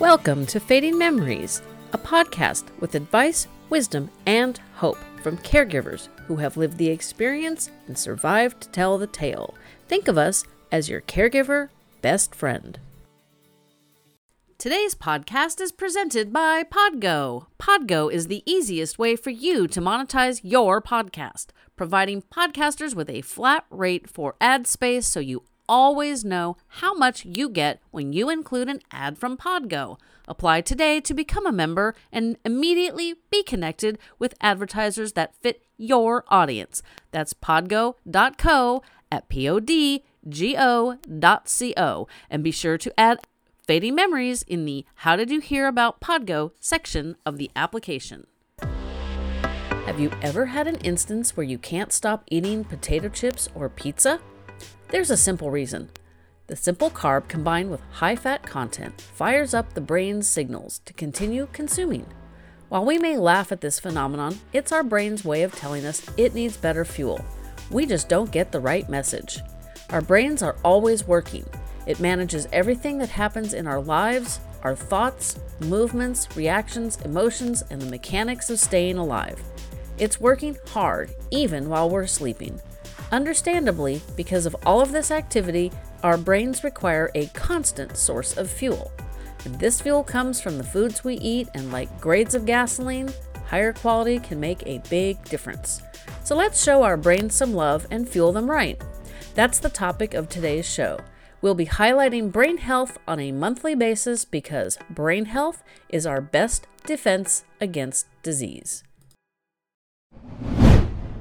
Welcome to Fading Memories, a podcast with advice, wisdom, and hope from caregivers who have lived the experience and survived to tell the tale. Think of us as your caregiver best friend. Today's podcast is presented by Podgo. Podgo is the easiest way for you to monetize your podcast, providing podcasters with a flat rate for ad space so you always know how much you get when you include an ad from Podgo. Apply today to become a member and immediately be connected with advertisers that fit your audience. That's podgo.co at podgo.co and be sure to add Fading Memories in the How Did You Hear About Podgo section of the application. Have you ever had an instance where you can't stop eating potato chips or pizza? There's a simple reason. The simple carb combined with high fat content fires up the brain's signals to continue consuming. While we may laugh at this phenomenon, it's our brain's way of telling us it needs better fuel. We just don't get the right message. Our brains are always working. It manages everything that happens in our lives, our thoughts, movements, reactions, emotions, and the mechanics of staying alive. It's working hard, even while we're sleeping. Understandably, because of all of this activity, our brains require a constant source of fuel. And this fuel comes from the foods we eat, and like grades of gasoline, higher quality can make a big difference. So let's show our brains some love and fuel them right. That's the topic of today's show. We'll be highlighting brain health on a monthly basis because brain health is our best defense against disease.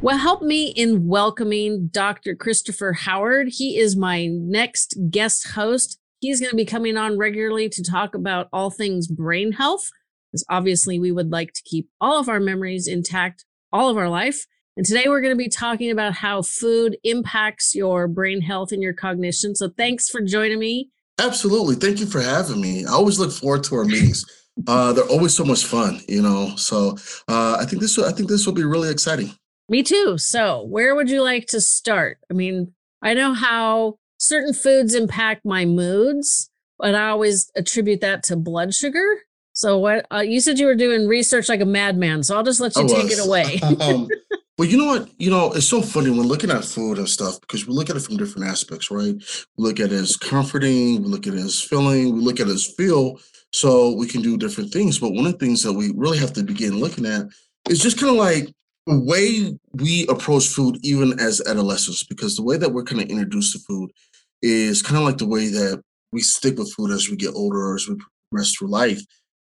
Well, help me in welcoming Dr. Christopher Howard. He is my next guest host. He's going to be coming on regularly to talk about all things brain health, because obviously we would like to keep all of our memories intact all of our life. And today we're going to be talking about how food impacts your brain health and your cognition. So thanks for joining me. Absolutely. Thank you for having me. I always look forward to our meetings. Uh, they're always so much fun, you know. So uh, I think this I think this will be really exciting. Me too. So, where would you like to start? I mean, I know how certain foods impact my moods, but I always attribute that to blood sugar. So, what uh, you said you were doing research like a madman, so I'll just let you take it away. um, well, you know what? You know, it's so funny when looking at food and stuff because we look at it from different aspects, right? We look at it as comforting, we look at it as filling, we look at it as feel. So we can do different things. But one of the things that we really have to begin looking at is just kind of like the way we approach food even as adolescents because the way that we're kind of introduced to food is kind of like the way that we stick with food as we get older as we progress through life.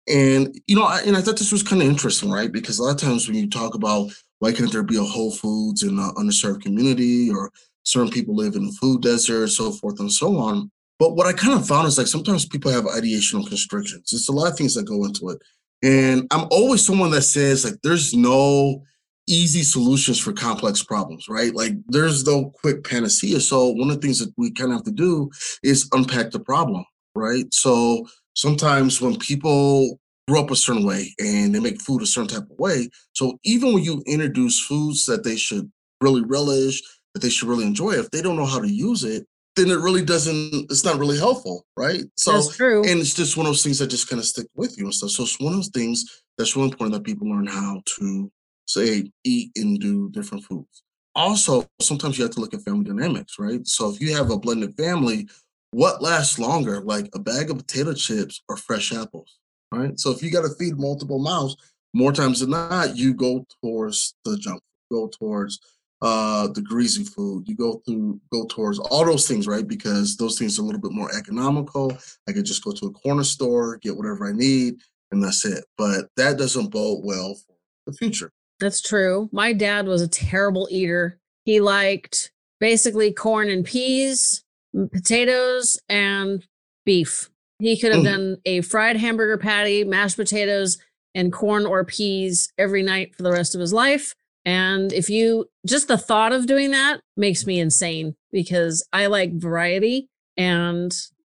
And you know I, and i thought this was kind of interesting right? Because a lot of times when you talk about why can't there be a whole foods in an underserved community or certain people live in a food desert so forth and so on. But what i kind of found is like sometimes people have ideational constrictions. It's a lot of things that go into it. And i'm always someone that says like there's no easy solutions for complex problems, right? Like there's no quick panacea. So one of the things that we kind of have to do is unpack the problem, right? So sometimes when people grow up a certain way and they make food a certain type of way, so even when you introduce foods that they should really relish, that they should really enjoy, if they don't know how to use it, then it really doesn't it's not really helpful right so that's true and it's just one of those things that just kind of stick with you and stuff so it's one of those things that's really important that people learn how to say eat and do different foods. Also, sometimes you have to look at family dynamics, right? So if you have a blended family, what lasts longer, like a bag of potato chips or fresh apples, right? So if you got to feed multiple mouths, more times than not, you go towards the junk, go towards uh, the greasy food. You go through, go towards all those things, right? Because those things are a little bit more economical. I could just go to a corner store, get whatever I need, and that's it. But that doesn't bode well for the future. That's true. My dad was a terrible eater. He liked basically corn and peas, potatoes, and beef. He could have mm. done a fried hamburger patty, mashed potatoes, and corn or peas every night for the rest of his life. And if you just the thought of doing that makes me insane because I like variety and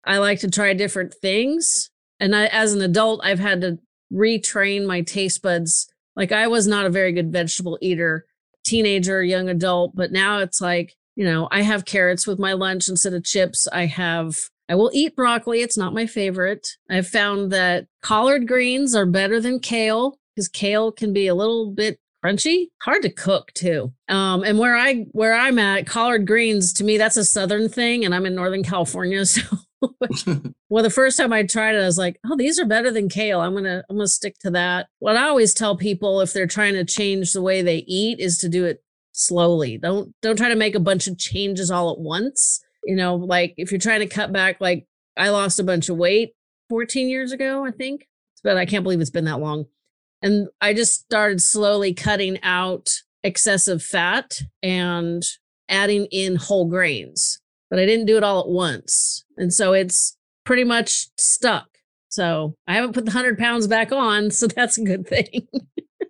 I like to try different things. And I, as an adult, I've had to retrain my taste buds like I was not a very good vegetable eater, teenager, young adult, but now it's like, you know, I have carrots with my lunch instead of chips. I have I will eat broccoli. It's not my favorite. I've found that collard greens are better than kale because kale can be a little bit crunchy hard to cook too um and where i where i'm at collard greens to me that's a southern thing and i'm in northern california so well the first time i tried it i was like oh these are better than kale. I'm gonna i'm gonna stick to that. What i always tell people if they're trying to change the way they eat is to do it slowly. Don't don't try to make a bunch of changes all at once. You know like if you're trying to cut back like i lost a bunch of weight 14 years ago i think. But i can't believe it's been that long. And I just started slowly cutting out excessive fat and adding in whole grains, but I didn't do it all at once. And so it's pretty much stuck. So I haven't put the 100 pounds back on. So that's a good thing.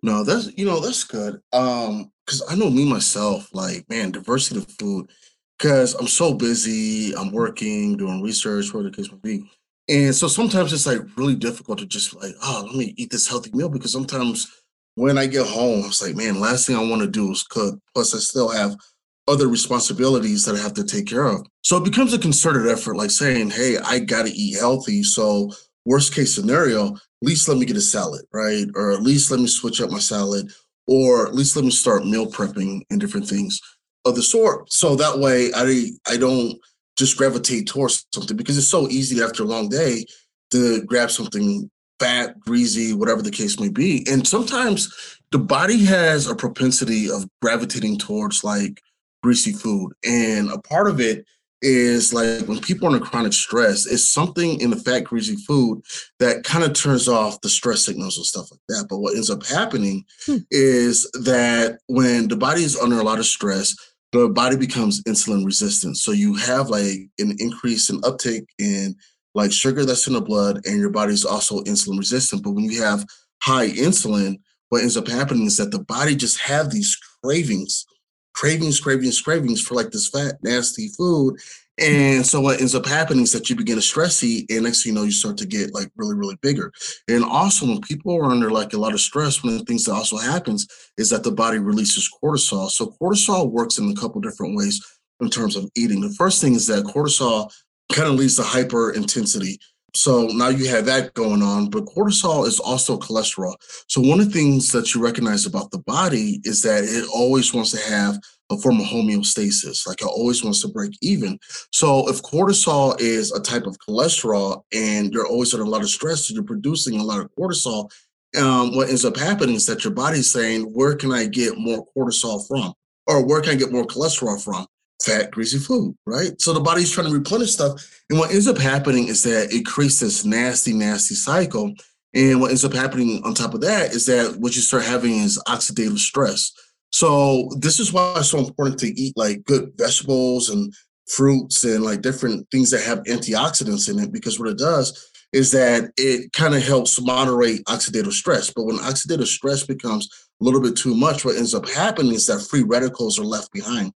no, that's, you know, that's good. Um, because I know me myself, like, man, diversity of food, because I'm so busy, I'm working, doing research, whatever the case may be. And so sometimes it's like really difficult to just like, oh, let me eat this healthy meal because sometimes when I get home, it's like, man, last thing I want to do is cook. Plus, I still have other responsibilities that I have to take care of. So it becomes a concerted effort, like saying, hey, I got to eat healthy. So, worst case scenario, at least let me get a salad, right? Or at least let me switch up my salad, or at least let me start meal prepping and different things of the sort. So that way I I don't just gravitate towards something because it's so easy after a long day to grab something fat, greasy, whatever the case may be. And sometimes the body has a propensity of gravitating towards like greasy food. And a part of it is like when people are in chronic stress, it's something in the fat, greasy food that kind of turns off the stress signals and stuff like that. But what ends up happening hmm. is that when the body is under a lot of stress, the body becomes insulin resistant. So you have like an increase in uptake in like sugar that's in the blood, and your body's also insulin resistant. But when you have high insulin, what ends up happening is that the body just have these cravings, cravings, cravings, cravings for like this fat, nasty food. And so what ends up happening is that you begin to stress eat, and next thing you know, you start to get like really, really bigger. And also, when people are under like a lot of stress, one of the things that also happens is that the body releases cortisol. So cortisol works in a couple different ways in terms of eating. The first thing is that cortisol kind of leads to hyper intensity. So now you have that going on, but cortisol is also cholesterol. So one of the things that you recognize about the body is that it always wants to have a form of homeostasis. Like it always wants to break even. So if cortisol is a type of cholesterol and you're always under a lot of stress, so you're producing a lot of cortisol, um, what ends up happening is that your body's saying, where can I get more cortisol from? Or where can I get more cholesterol from? Fat, greasy food, right? So the body's trying to replenish stuff. And what ends up happening is that it creates this nasty, nasty cycle. And what ends up happening on top of that is that what you start having is oxidative stress. So this is why it's so important to eat like good vegetables and fruits and like different things that have antioxidants in it because what it does is that it kind of helps moderate oxidative stress. But when oxidative stress becomes a little bit too much, what ends up happening is that free radicals are left behind.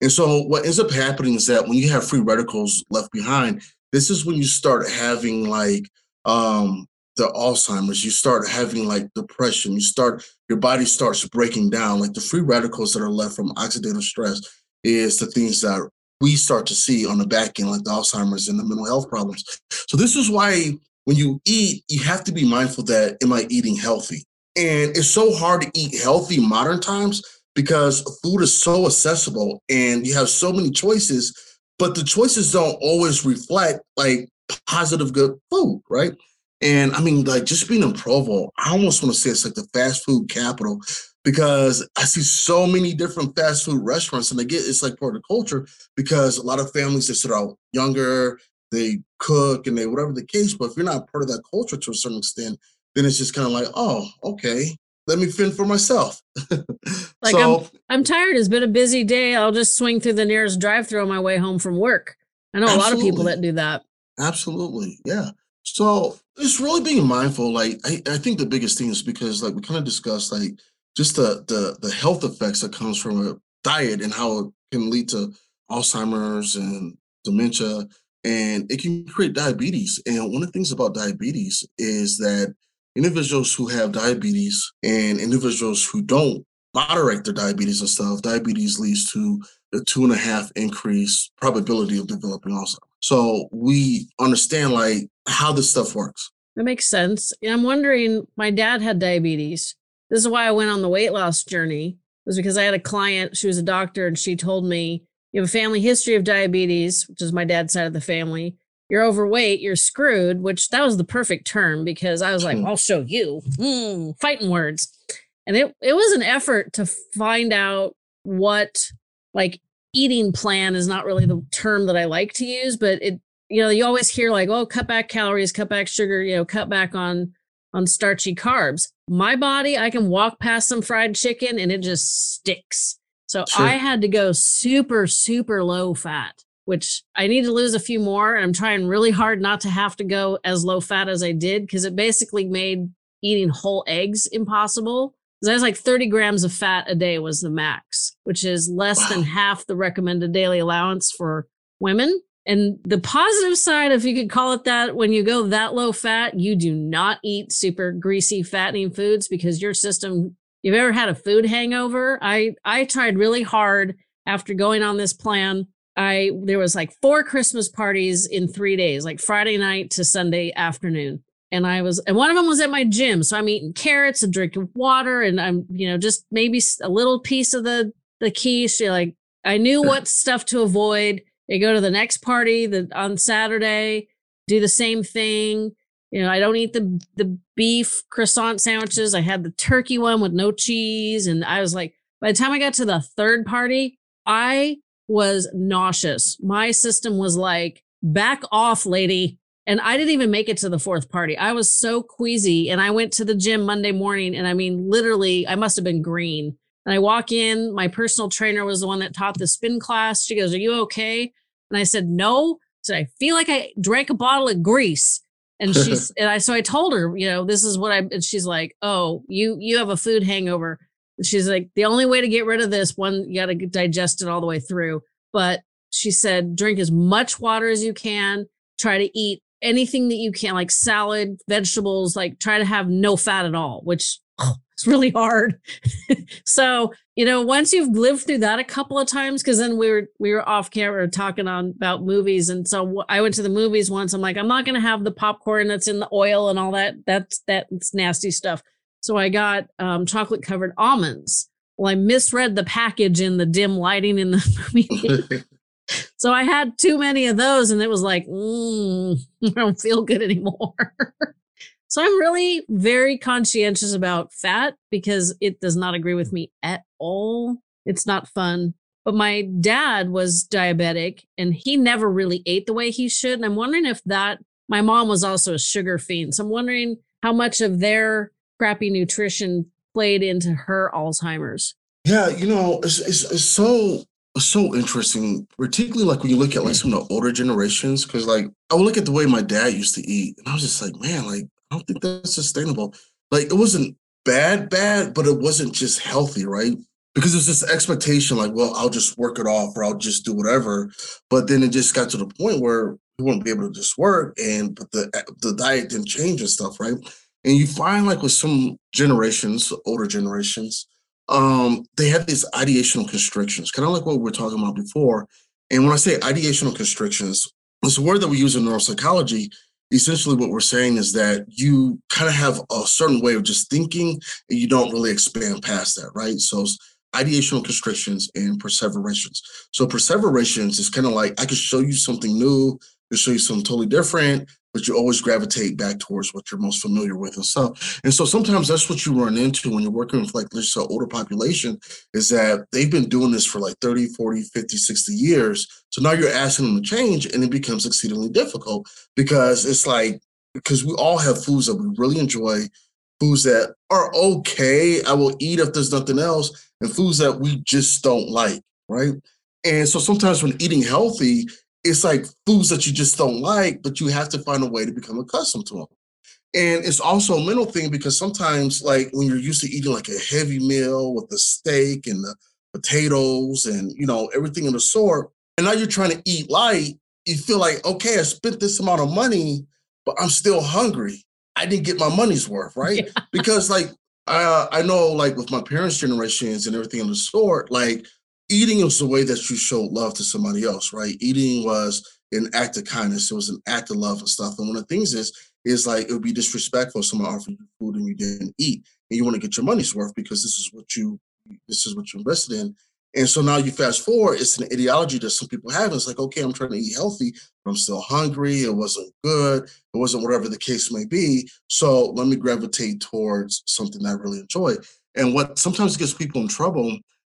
And so what ends up happening is that when you have free radicals left behind, this is when you start having like um the Alzheimer's, you start having like depression, you start your body starts breaking down. Like the free radicals that are left from oxidative stress is the things that we start to see on the back end, like the Alzheimer's and the mental health problems. So this is why when you eat, you have to be mindful that am I eating healthy? And it's so hard to eat healthy modern times because food is so accessible and you have so many choices, but the choices don't always reflect like positive good food, right? And I mean, like just being in Provo, I almost want to say it's like the fast food capital because I see so many different fast food restaurants, and they get it's like part of the culture because a lot of families they start out younger, they cook and they whatever the case. But if you're not part of that culture to a certain extent, then it's just kind of like, oh, okay, let me fend for myself. like so, I'm, I'm tired. It's been a busy day. I'll just swing through the nearest drive-through on my way home from work. I know a lot of people that do that. Absolutely, yeah. So it's really being mindful. Like I, I think the biggest thing is because like we kind of discussed like just the the the health effects that comes from a diet and how it can lead to Alzheimer's and dementia and it can create diabetes. And one of the things about diabetes is that individuals who have diabetes and individuals who don't moderate their diabetes and stuff, diabetes leads to a two and a half increase probability of developing Alzheimer's. So we understand like how this stuff works. That makes sense. I'm wondering, my dad had diabetes. This is why I went on the weight loss journey, It was because I had a client, she was a doctor, and she told me, you have a family history of diabetes, which is my dad's side of the family. You're overweight, you're screwed, which that was the perfect term because I was like, I'll show you. Mm, fighting words. And it, it was an effort to find out what like eating plan is not really the term that I like to use, but it, you know, you always hear like, oh, cut back calories, cut back sugar, you know, cut back on on starchy carbs. My body, I can walk past some fried chicken and it just sticks. So sure. I had to go super, super low fat, which I need to lose a few more. And I'm trying really hard not to have to go as low fat as I did because it basically made eating whole eggs impossible. Because I was like 30 grams of fat a day was the max, which is less wow. than half the recommended daily allowance for women. And the positive side, if you could call it that, when you go that low fat, you do not eat super greasy, fattening foods because your system you've ever had a food hangover i i tried really hard after going on this plan i there was like four christmas parties in three days like friday night to sunday afternoon. And i was and one of them was at my gym so i'm eating carrots and drinking water and i'm you know just maybe a little piece of the the quiche like i knew what stuff to avoid. I go to the next party the, on saturday do the same thing. You know, I don't eat the the beef croissant sandwiches. I had the turkey one with no cheese, and I was like, by the time I got to the third party, I was nauseous. My system was like, back off, lady. And I didn't even make it to the fourth party. I was so queasy. And I went to the gym Monday morning, and I mean, literally, I must have been green. And I walk in, my personal trainer was the one that taught the spin class. She goes, Are you okay? And I said, No. So I feel like I drank a bottle of grease. And she's and I so I told her, you know, this is what I and she's like, "Oh, you you have a food hangover." She's like, "The only way to get rid of this one, you got to digest it all the way through." But she said, "Drink as much water as you can. Try to eat anything that you can, like salad, vegetables. Like try to have no fat at all." Which it's really hard. so, you know, once you've lived through that a couple of times, because then we were we were off camera talking on about movies, and so I went to the movies once. I'm like, I'm not to have the popcorn that's in the oil and all that. That's that's nasty stuff. So I got um, chocolate covered almonds. Well, I misread the package in the dim lighting in the movie. so I had too many of those, and it was like, mm, I don't feel good anymore. So I'm really very conscientious about fat because it does not agree with me at all. It's not fun. But my dad was diabetic and he never really ate the way he should. And I'm wondering if that, my mom was also a sugar fiend. So I'm wondering how much of their crappy nutrition played into her Alzheimer's. Yeah, you know, it's, it's, it's so so interesting, particularly like when you look at like some of the older generations, because like I would look at the way my dad used to eat, and I was just like, man, like I don't think that's sustainable. Like it wasn't bad, bad, but it wasn't just healthy, right? Because there's this expectation, like, well, I'll just work it off or I'll just do whatever. But then it just got to the point where you wouldn't be able to just work and but the the diet didn't change and stuff, right? And you find like with some generations, older generations, um, they have these ideational constrictions, kind of like what we were talking about before. And when I say ideational constrictions, it's a word that we use in neuropsychology essentially what we're saying is that you kind of have a certain way of just thinking and you don't really expand past that, right? So ideational constrictions and perseverations. So perseverations is kind of like I could show you something new, I show you something totally different, but you always gravitate back towards what you're most familiar with and stuff. And so sometimes that's what you run into when you're working with like let's say older population is that they've been doing this for like 30, 40, 50, 60 years. So now you're asking them to change and it becomes exceedingly difficult because it's like because we all have foods that we really enjoy, foods that are okay, I will eat if there's nothing else, and foods that we just don't like, right? And so sometimes when eating healthy, it's like foods that you just don't like, but you have to find a way to become accustomed to them. And it's also a mental thing because sometimes, like when you're used to eating like a heavy meal with the steak and the potatoes and you know everything in the sort, and now you're trying to eat light, you feel like, okay, I spent this amount of money, but I'm still hungry. I didn't get my money's worth, right? Yeah. Because like uh, I know, like with my parents' generations and everything in the sort, like eating was the way that you showed love to somebody else, right? Eating was an act of kindness. It was an act of love and stuff. And one of the things is, is like it would be disrespectful if someone offered you food and you didn't eat, and you want to get your money's worth because this is what you this is what you invested in. And so now you fast forward, it's an ideology that some people have. It's like, okay, I'm trying to eat healthy, but I'm still hungry. It wasn't good. It wasn't whatever the case may be. So let me gravitate towards something that I really enjoy. And what sometimes gets people in trouble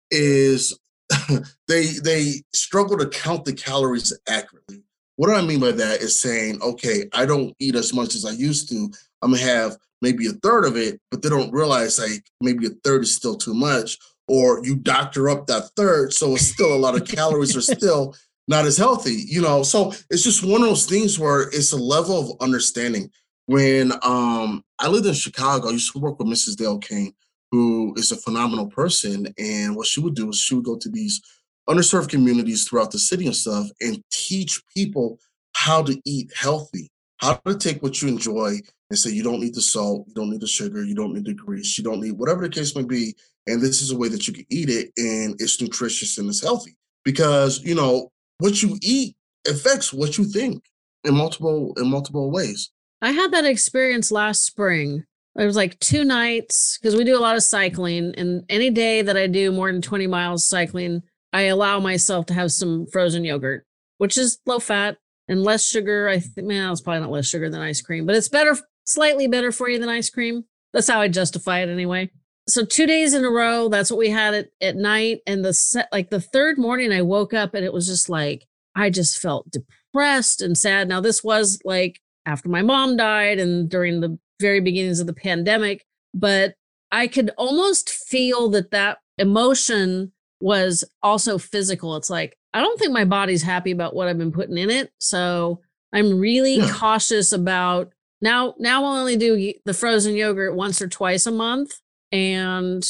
is they they struggle to count the calories accurately. What do I mean by that is saying, okay, I don't eat as much as I used to. I'm gonna have maybe a third of it, but they don't realize like maybe a third is still too much, or you doctor up that third, so it's still a lot of calories are still not as healthy, you know. So it's just one of those things where it's a level of understanding. When um I lived in Chicago, I used to work with Mrs. Dale Kane, who is a phenomenal person. And what she would do is she would go to these underserved communities throughout the city and stuff and teach people how to eat healthy, how to take what you enjoy and say you don't need the salt, you don't need the sugar, you don't need the grease, you don't need whatever the case may be. And this is a way that you can eat it and it's nutritious and it's healthy. Because, you know, what you eat affects what you think in multiple in multiple ways. I had that experience last spring. It was like two nights because we do a lot of cycling, and any day that I do more than 20 miles cycling, I allow myself to have some frozen yogurt, which is low fat and less sugar. I think, man, it's probably not less sugar than ice cream, but it's better, slightly better for you than ice cream. That's how I justify it anyway. So two days in a row, that's what we had at, at night. And the set, like the third morning, I woke up and it was just like, I just felt depressed and sad. Now, this was like after my mom died and during the very beginnings of the pandemic, but I could almost feel that that emotion was also physical. It's like, I don't think my body's happy about what I've been putting in it. So I'm really yeah. cautious about now. Now I'll only do the frozen yogurt once or twice a month. And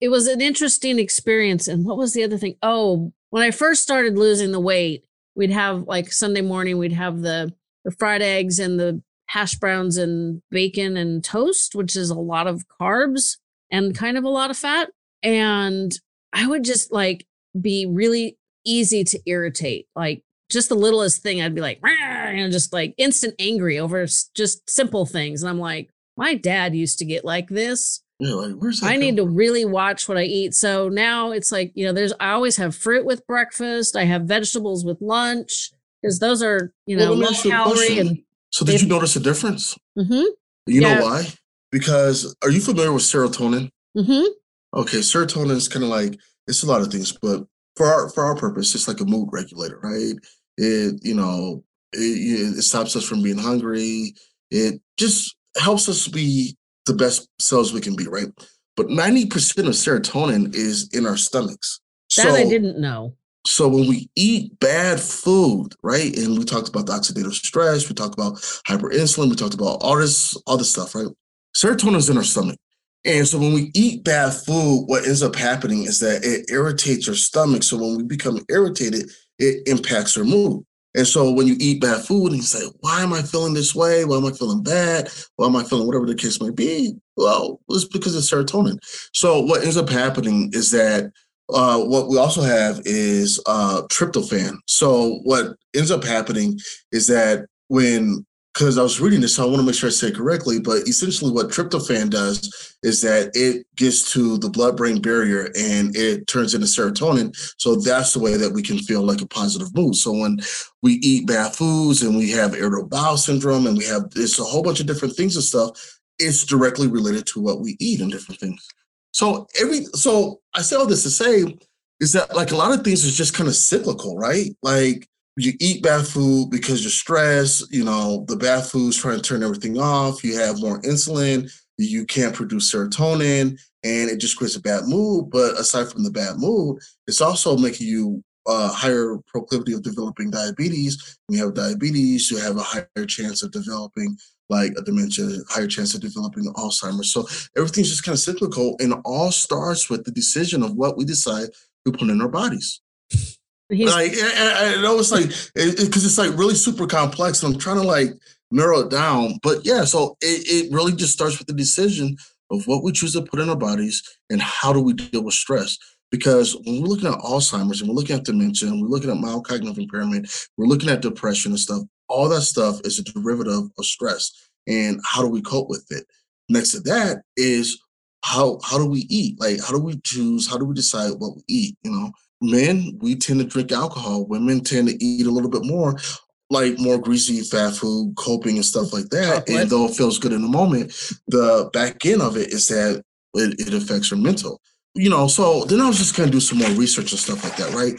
it was an interesting experience. And what was the other thing? Oh, when I first started losing the weight, we'd have like Sunday morning, we'd have the the fried eggs and the hash browns and bacon and toast, which is a lot of carbs and kind of a lot of fat. And I would just like be really easy to irritate. Like just the littlest thing, I'd be like, and just like instant angry over just simple things. And I'm like, my dad used to get like this. Yeah, like, I need to really watch what I eat. So now it's like, you know, there's, I always have fruit with breakfast. I have vegetables with lunch because those are, you know, well, low calorie and so did you notice a difference? Mm-hmm. You yeah. know why? Because are you familiar with serotonin? Mm-hmm. Okay, serotonin is kind of like it's a lot of things, but for our for our purpose, it's like a mood regulator, right? It you know it, it stops us from being hungry. It just helps us be the best selves we can be, right? But ninety percent of serotonin is in our stomachs. That so, I didn't know. So when we eat bad food, right? And we talked about the oxidative stress, we talked about hyperinsulin, we talked about all this, this stuff, right? Serotonin is in our stomach. And so when we eat bad food, what ends up happening is that it irritates our stomach. So when we become irritated, it impacts our mood. And so when you eat bad food and you say, why am I feeling this way? Why am I feeling bad? Why am I feeling whatever the case might be? Well, it's because of serotonin. So what ends up happening is that uh, what we also have is uh, tryptophan. So what ends up happening is that when because I was reading this, so I want to make sure I say it correctly. But essentially, what tryptophan does is that it gets to the blood-brain barrier and it turns into serotonin. So that's the way that we can feel like a positive mood. So when we eat bad foods and we have irritable bowel syndrome and we have it's a whole bunch of different things and stuff, it's directly related to what we eat and different things. So every so I say all this to say is that like a lot of things is just kind of cyclical, right? Like you eat bad food because you're stressed, you know, the bad food's trying to turn everything off, you have more insulin, you can't produce serotonin, and it just creates a bad mood. But aside from the bad mood, it's also making you uh, higher proclivity of developing diabetes. When you have diabetes, you have a higher chance of developing like a dementia, higher chance of developing Alzheimer's. So everything's just kind of cyclical, and all starts with the decision of what we decide to put in our bodies. He's- like I, I know it's like because it, it's like really super complex, and I'm trying to like narrow it down. But yeah, so it, it really just starts with the decision of what we choose to put in our bodies and how do we deal with stress. because when we're looking at Alzheimer's and we're looking at dementia and we're looking at mild cognitive impairment, we're looking at depression and stuff, all that stuff is a derivative of stress. And how do we cope with it? Next to that is how how do we eat? Like how do we choose? How do we decide what we eat? You know, men we tend to drink alcohol. Women tend to eat a little bit more, like more greasy fat food, coping and stuff like that. And though it feels good in the moment, the back end of it is that it, it affects your mental. You know, so then I was just gonna do some more research and stuff like that, right?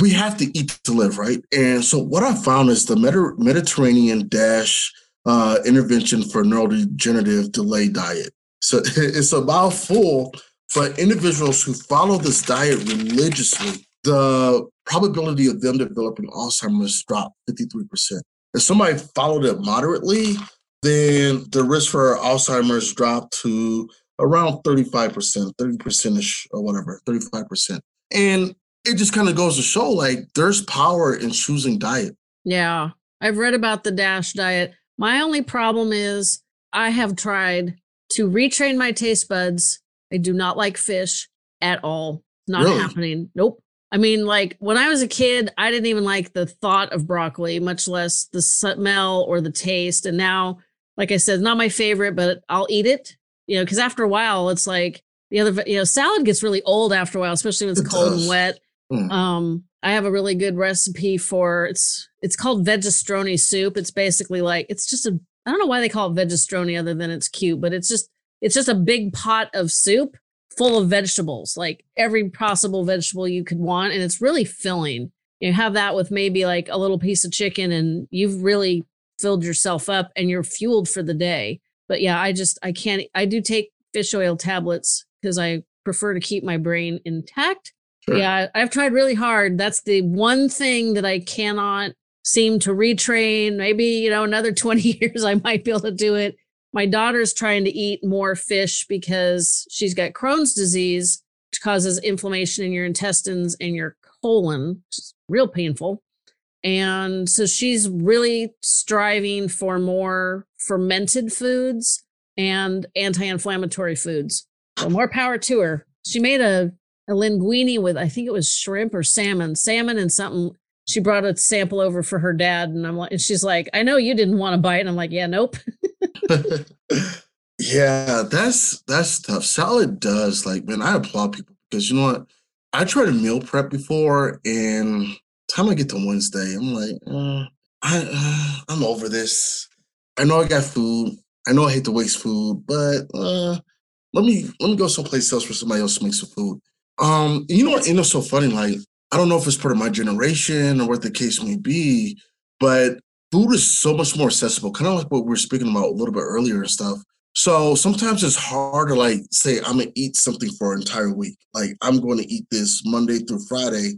We have to eat to live, right? And so what I found is the Medi- Mediterranean Dash uh, intervention for neurodegenerative delay diet. So it's a mouthful, but individuals who follow this diet religiously, the probability of them developing Alzheimer's dropped 53%. If somebody followed it moderately, then the risk for Alzheimer's dropped to around 35%, 30% ish or whatever, 35%. And it just kind of goes to show like there's power in choosing diet. Yeah. I've read about the DASH diet. My only problem is I have tried to retrain my taste buds. I do not like fish at all. Not really? happening. Nope. I mean, like when I was a kid, I didn't even like the thought of broccoli, much less the smell or the taste. And now, like I said, not my favorite, but I'll eat it. You know, because after a while, it's like the other. You know, salad gets really old after a while, especially when it's it cold does. and wet. Mm. Um, I have a really good recipe for it's it's called vegestroni soup. It's basically like it's just a I don't know why they call it vegestroni other than it's cute, but it's just it's just a big pot of soup full of vegetables, like every possible vegetable you could want, and it's really filling. You have that with maybe like a little piece of chicken, and you've really filled yourself up, and you're fueled for the day. But yeah, I just I can't. I do take fish oil tablets because I prefer to keep my brain intact. Sure. Yeah, I've tried really hard. That's the one thing that I cannot seem to retrain. Maybe, you know, another 20 years I might be able to do it. My daughter's trying to eat more fish because she's got Crohn's disease, which causes inflammation in your intestines and your colon, which is real painful. And so she's really striving for more fermented foods and anti inflammatory foods. So more power to her. She made a, a linguine with, I think it was shrimp or salmon, salmon and something she brought a sample over for her dad and I'm like and she's like, I know you didn't want to bite. And I'm like, yeah, nope. yeah, that's that's tough. Salad does like man, I applaud people because you know what? I tried to meal prep before and time I get to Wednesday, I'm like, uh, I uh, I'm over this. I know I got food. I know I hate to waste food, but uh, let me let me go someplace else where somebody else makes some food. Um, you know what? You know, so funny. Like I don't know if it's part of my generation or what the case may be, but food is so much more accessible, kind of like what we were speaking about a little bit earlier and stuff. So sometimes it's hard to like say I'm gonna eat something for an entire week. Like I'm going to eat this Monday through Friday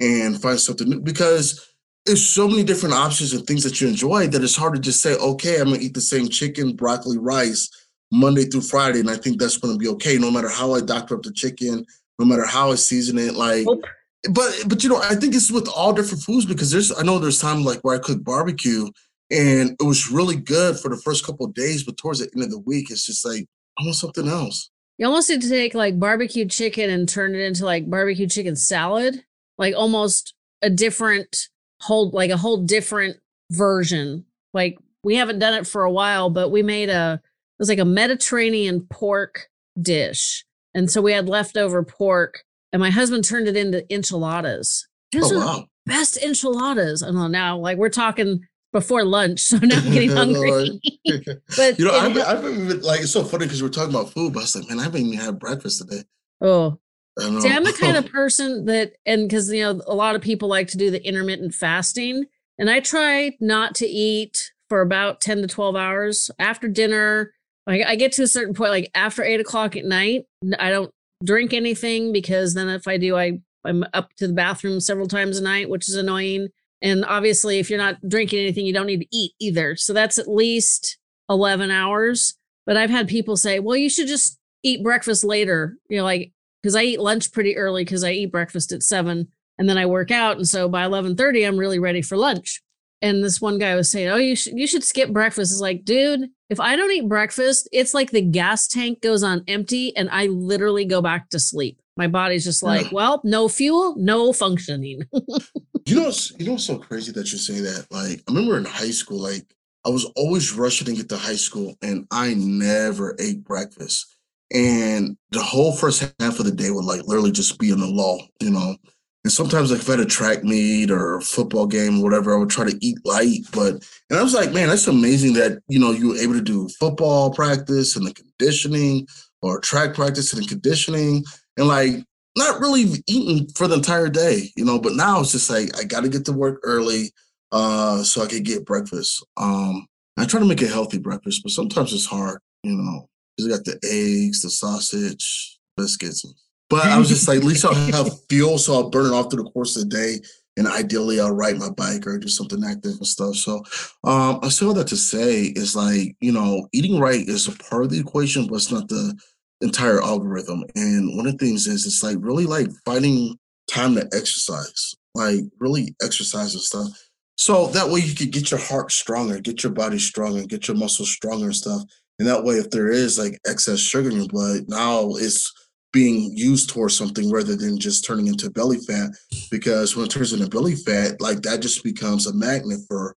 and find something new because there's so many different options and things that you enjoy that it's hard to just say, okay, I'm gonna eat the same chicken, broccoli, rice Monday through Friday, and I think that's gonna be okay, no matter how I doctor up the chicken, no matter how I season it. Like nope but but you know, I think it's with all different foods because there's I know there's time like where I cook barbecue and it was really good for the first couple of days, but towards the end of the week, it's just like I want something else. You almost need to take like barbecue chicken and turn it into like barbecue chicken salad, like almost a different whole like a whole different version. Like we haven't done it for a while, but we made a it was like a Mediterranean pork dish. And so we had leftover pork and my husband turned it into enchiladas. Those oh, wow. best enchiladas. I don't now, like we're talking before lunch, so now I'm getting hungry. but you know, I've been, I've been like it's so funny because we're talking about food, but I was like, man, I haven't even had breakfast today. Oh, See, I'm the kind of person that, and because you know, a lot of people like to do the intermittent fasting, and I try not to eat for about 10 to 12 hours after dinner. Like I get to a certain point, like after eight o'clock at night, I don't drink anything because then if I do, I I'm up to the bathroom several times a night, which is annoying. And obviously, if you're not drinking anything, you don't need to eat either. So that's at least 11 hours. But I've had people say, well, you should just eat breakfast later. You know, like, because I eat lunch pretty early because I eat breakfast at seven and then I work out. And so by 1130, I'm really ready for lunch. And this one guy was saying, oh, you should, you should skip breakfast. It's like, dude, if I don't eat breakfast, it's like the gas tank goes on empty and I literally go back to sleep. my body's just like, well, no fuel, no functioning. you know, you know, it's so crazy that you're saying that. Like, I remember in high school, like I was always rushing to get to high school, and I never ate breakfast. And the whole first half of the day would like literally just be in the law, you know. And sometimes, like if I had a track meet or a football game or whatever, I would try to eat light. But and I was like, man, that's amazing that you know you were able to do football practice and the conditioning, or track practice and the conditioning, and like not really eating for the entire day, you know. But now it's just like I got to get to work early, uh, so I could get breakfast. Um, I try to make a healthy breakfast, but sometimes it's hard, you know. Because I got the eggs, the sausage, biscuits, but I was just like, at least I'll have fuel, so I'll burn it off through the course of the day. And ideally, I'll ride my bike or do something active and stuff. So, um, I say all that to say is like, you know, eating right is a part of the equation, but it's not the entire algorithm. And one of the things is it's like really like finding time to exercise, like really exercise and stuff. So that way you could get your heart stronger, get your body stronger, get your muscles stronger and stuff. And that way, if there is like excess sugar in your blood, now it's being used towards something rather than just turning into belly fat. Because when it turns into belly fat, like that just becomes a magnet for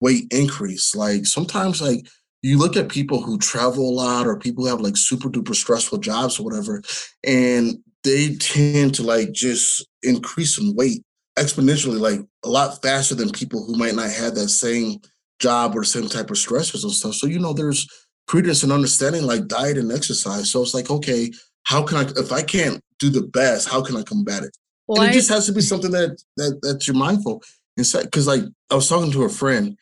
weight increase. Like sometimes, like you look at people who travel a lot or people who have like super duper stressful jobs or whatever, and they tend to like just increase in weight exponentially, like a lot faster than people who might not have that same job or same type of stressors and stuff. So, you know, there's credence and understanding like diet and exercise. So it's like, okay, how can I if I can't do the best, how can I combat it? Well, and it I, just has to be something that that that you're mindful inside. Because like I was talking to a friend,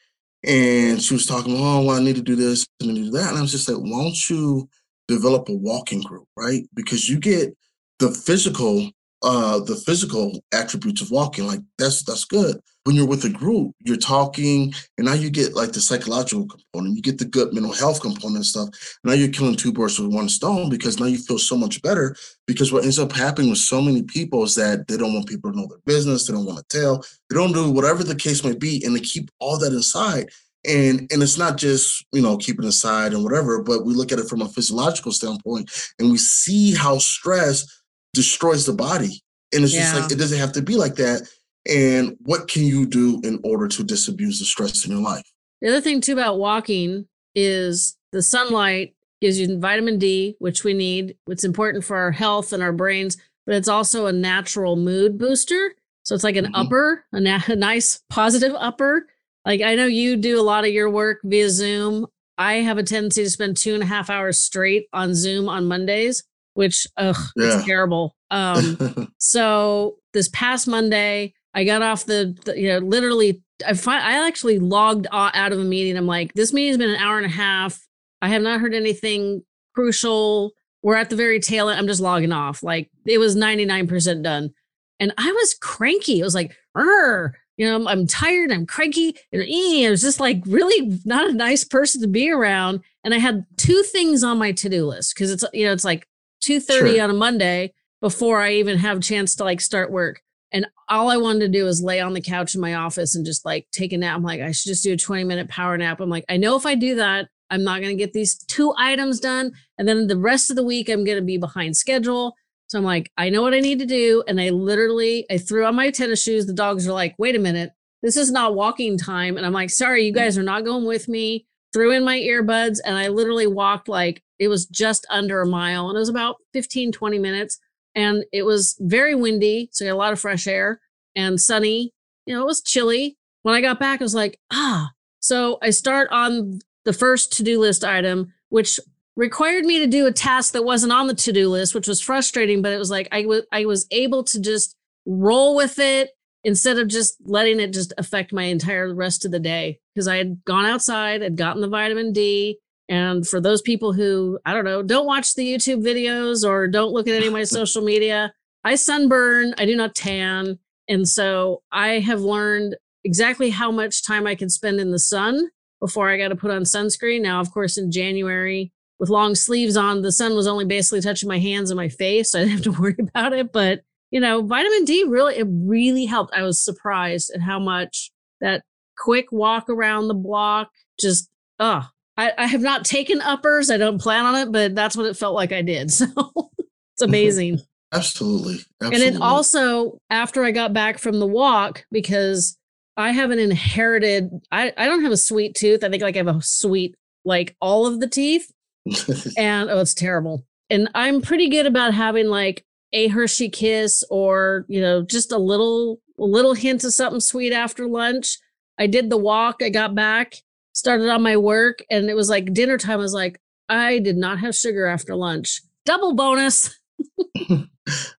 and she was talking, oh, well, I need to do this and do that, and I was just like, why don't you develop a walking group, right? Because you get the physical uh the physical attributes of walking like that's that's good when you're with a group you're talking and now you get like the psychological component you get the good mental health component and stuff now you're killing two birds with one stone because now you feel so much better because what ends up happening with so many people is that they don't want people to know their business they don't want to tell they don't do whatever the case may be and they keep all that inside and and it's not just you know keeping aside and whatever but we look at it from a physiological standpoint and we see how stress destroys the body. And it's yeah. just like, it doesn't have to be like that. And what can you do in order to disabuse the stress in your life? The other thing, too, about walking is the sunlight gives you vitamin D, which we need. It's important for our health and our brains, but it's also a natural mood booster. So it's like an mm-hmm. upper, a, na- a nice positive upper. Like I know you do a lot of your work via Zoom. I have a tendency to spend two and a half hours straight on Zoom on Mondays which ugh, yeah. it's terrible. Um, so this past Monday, I got off the, the you know literally I find I actually logged out of a meeting. I'm like, this meeting's been an hour and a half. I have not heard anything crucial. We're at the very tail end. I'm just logging off. Like it was 99% done. And I was cranky. It was like, you know, I'm, I'm, tired. I'm cranky. And it was just like really not a nice person to be around. And I had two things on my to-do list because it's, you know, it's like 2.30 sure. on a Monday before I even have a chance to like start work. And all I wanted to do was lay on the couch in my office and just like take a nap. I'm like, I should just do a 20 minute power nap. I'm like, I know if I do that, I'm not going to get these two items done. And then the rest of the week, I'm going to be behind schedule. So I'm like, I know what I need to do. And I literally, I threw on my tennis shoes. The dogs are like, wait a minute, this is not walking time. And I'm like, sorry, you mm. guys are not going with me. Threw in my earbuds and I literally walked like it was just under a mile and it was about 15, 20 minutes. And it was very windy. So got a lot of fresh air and sunny. You know, it was chilly. When I got back, I was like, ah. So I start on the first to do list item, which required me to do a task that wasn't on the to do list, which was frustrating. But it was like I, w- I was able to just roll with it instead of just letting it just affect my entire rest of the day because I had gone outside, had gotten the vitamin D, and for those people who, I don't know, don't watch the YouTube videos or don't look at any of my social media, I sunburn, I do not tan. And so I have learned exactly how much time I can spend in the sun before I got to put on sunscreen. Now, of course, in January, with long sleeves on, the sun was only basically touching my hands and my face. So I didn't have to worry about it. But, you know, vitamin D really, it really helped. I was surprised at how much that quick walk around the block just, oh, I, I have not taken uppers. I don't plan on it, but that's what it felt like I did. So it's amazing. Absolutely. And Absolutely. then also after I got back from the walk, because I have an inherited, I, I don't have a sweet tooth. I think like I have a sweet, like all of the teeth. And oh, it's terrible. And I'm pretty good about having like a Hershey kiss or, you know, just a little, a little hint of something sweet after lunch. I did the walk. I got back, started on my work, and it was like dinner time. I was like, I did not have sugar after lunch. Double bonus.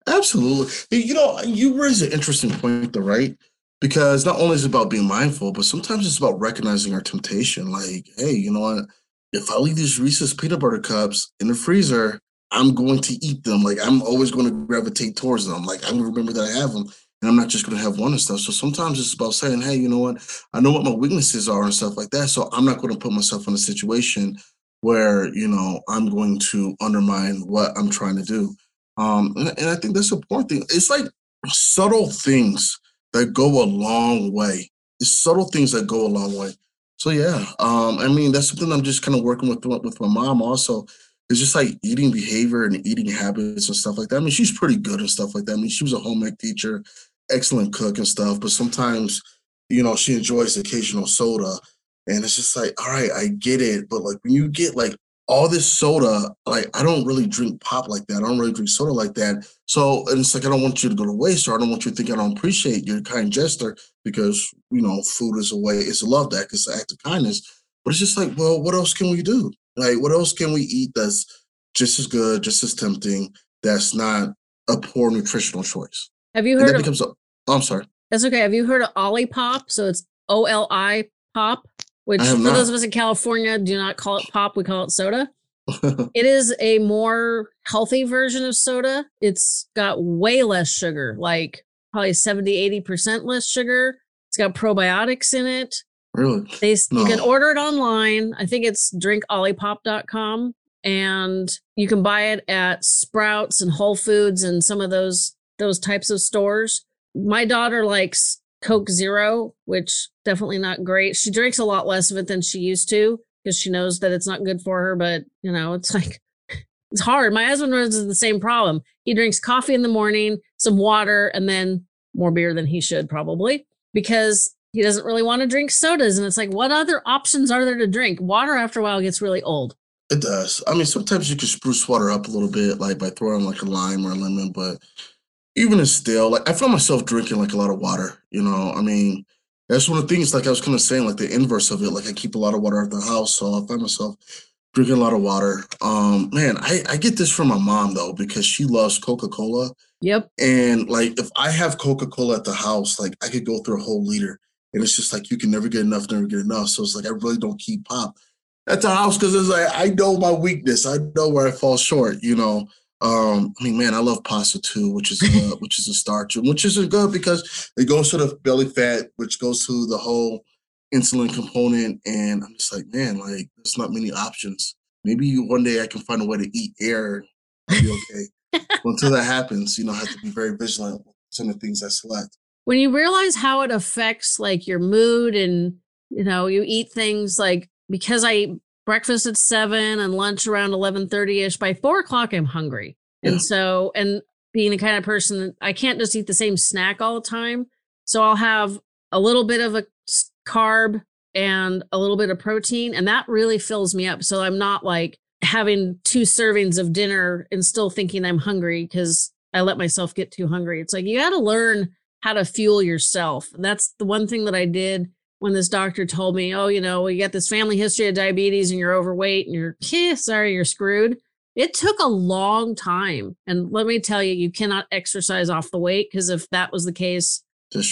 Absolutely. You know, you raise an interesting point, though, right? Because not only is it about being mindful, but sometimes it's about recognizing our temptation. Like, hey, you know what? If I leave these Reese's peanut butter cups in the freezer, I'm going to eat them. Like, I'm always going to gravitate towards them. Like, I'm going to remember that I have them, and I'm not just going to have one and stuff. So sometimes it's about saying, hey, you know what? I know what my weaknesses are and stuff like that. So I'm not going to put myself in a situation where, you know, I'm going to undermine what I'm trying to do. Um, and, and I think that's the important thing. It's like subtle things that go a long way. It's subtle things that go a long way. So yeah, um, I mean that's something I'm just kind of working with with my mom also. It's just like eating behavior and eating habits and stuff like that. I mean, she's pretty good and stuff like that. I mean, she was a home ec teacher, excellent cook and stuff, but sometimes, you know, she enjoys occasional soda. And it's just like, all right, I get it. But like when you get like all this soda, like I don't really drink pop like that. I don't really drink soda like that. So and it's like I don't want you to go to waste, or I don't want you to think I don't appreciate your kind gesture because you know food is a way, it's a love act, it's an act of kindness. But it's just like, well, what else can we do? Like, what else can we eat that's just as good, just as tempting, that's not a poor nutritional choice? Have you And heard that of becomes a, oh, I'm sorry. That's okay. Have you heard of Olipop? So it's O L I pop, which for have those of us in California do not call it pop, we call it soda. It is a more healthy version of soda. It's got way less sugar, like probably 70, 80% less sugar. It's got probiotics in it. really? They s you can order it online. I think it's drinkolipop.com and you can buy it at Sprouts and Whole Foods and some of those those types of stores. My daughter likes Coke Zero, which definitely not great. She drinks a lot less of it than she used to because she knows that it's not good for her, but you know, it's like it's hard. My husband runs the same problem. He drinks coffee in the morning, some water, and then more beer than he should probably because he doesn't really want to drink sodas. And it's like, what other options are there to drink? Water after a while gets really old. It does. I mean, sometimes you can spruce water up a little bit, like by throwing like a lime or a lemon, but even still, like I find myself drinking like a lot of water, you know. I mean, that's one of the things, like I was kind of saying, like the inverse of it. Like I keep a lot of water at the house, so I find myself drinking a lot of water. Um, man, I, I get this from my mom though, because she loves Coca-Cola. Yep. And like if I have Coca-Cola at the house, like I could go through a whole liter. And it's just like you can never get enough, never get enough. So it's like I really don't keep pop at the house because it's like I know my weakness. I know where I fall short, you know. Um, I mean, man, I love pasta too, which is uh, which is a starch, which isn't good because it goes to the belly fat, which goes to the whole insulin component. And I'm just like, man, like there's not many options. Maybe one day I can find a way to eat air. I'll be okay. But until that happens, you know, I have to be very vigilant with some of the things I select. When you realize how it affects like your mood and you know, you eat things like because I breakfast at seven and lunch around eleven thirty ish, by four o'clock I'm hungry. Yeah. And so and being the kind of person that I can't just eat the same snack all the time. So I'll have a little bit of a carb and a little bit of protein, and that really fills me up. So I'm not like having two servings of dinner and still thinking I'm hungry because I let myself get too hungry. It's like you got to learn how to fuel yourself. And that's the one thing that I did when this doctor told me, oh, you know, you got this family history of diabetes and you're overweight and you're, eh, sorry, you're screwed. It took a long time. And let me tell you, you cannot exercise off the weight because if that was the case,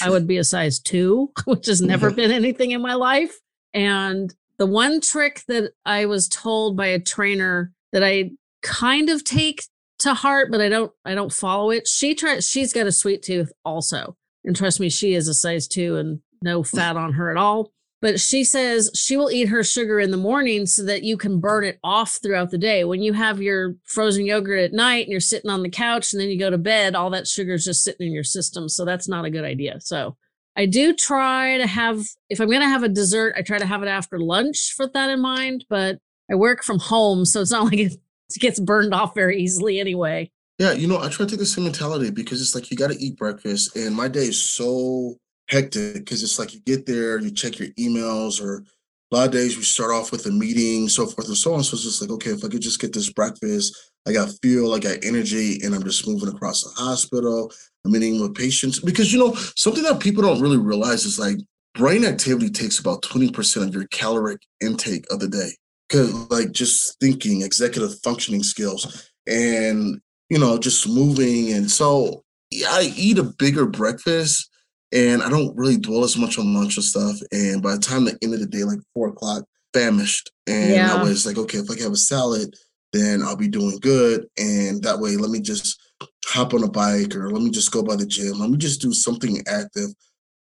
I would be a size two, which has never Mhm. been anything in my life. And the one trick that I was told by a trainer that I kind of take to heart, but I don't I don't follow it. She tries she's got a sweet tooth also. And trust me, she is a size two and no fat on her at all. But she says she will eat her sugar in the morning so that you can burn it off throughout the day. When you have your frozen yogurt at night and you're sitting on the couch and then you go to bed, all that sugar is just sitting in your system. So that's not a good idea. So I do try to have, if I'm going to have a dessert, I try to have it after lunch with that in mind. But I work from home, so it's not like it gets burned off very easily anyway. Yeah, you know, I try to take the same mentality because it's like you got to eat breakfast, and my day is so hectic because it's like you get there, you check your emails, or a lot of days we start off with a meeting, so forth and so on. So it's just like, okay, if I could just get this breakfast, I got fuel, I got energy, and I'm just moving across the hospital. I'm meeting with patients because you know something that people don't really realize is like brain activity takes about 20% of your caloric intake of the day. Cause like just thinking, executive functioning skills, and you know, just moving. And so I eat a bigger breakfast and I don't really dwell as much on lunch and stuff. And by the time the end of the day, like four o'clock, famished. And yeah. that way it's like, okay, if I can have a salad, then I'll be doing good. And that way, let me just hop on a bike or let me just go by the gym. Let me just do something active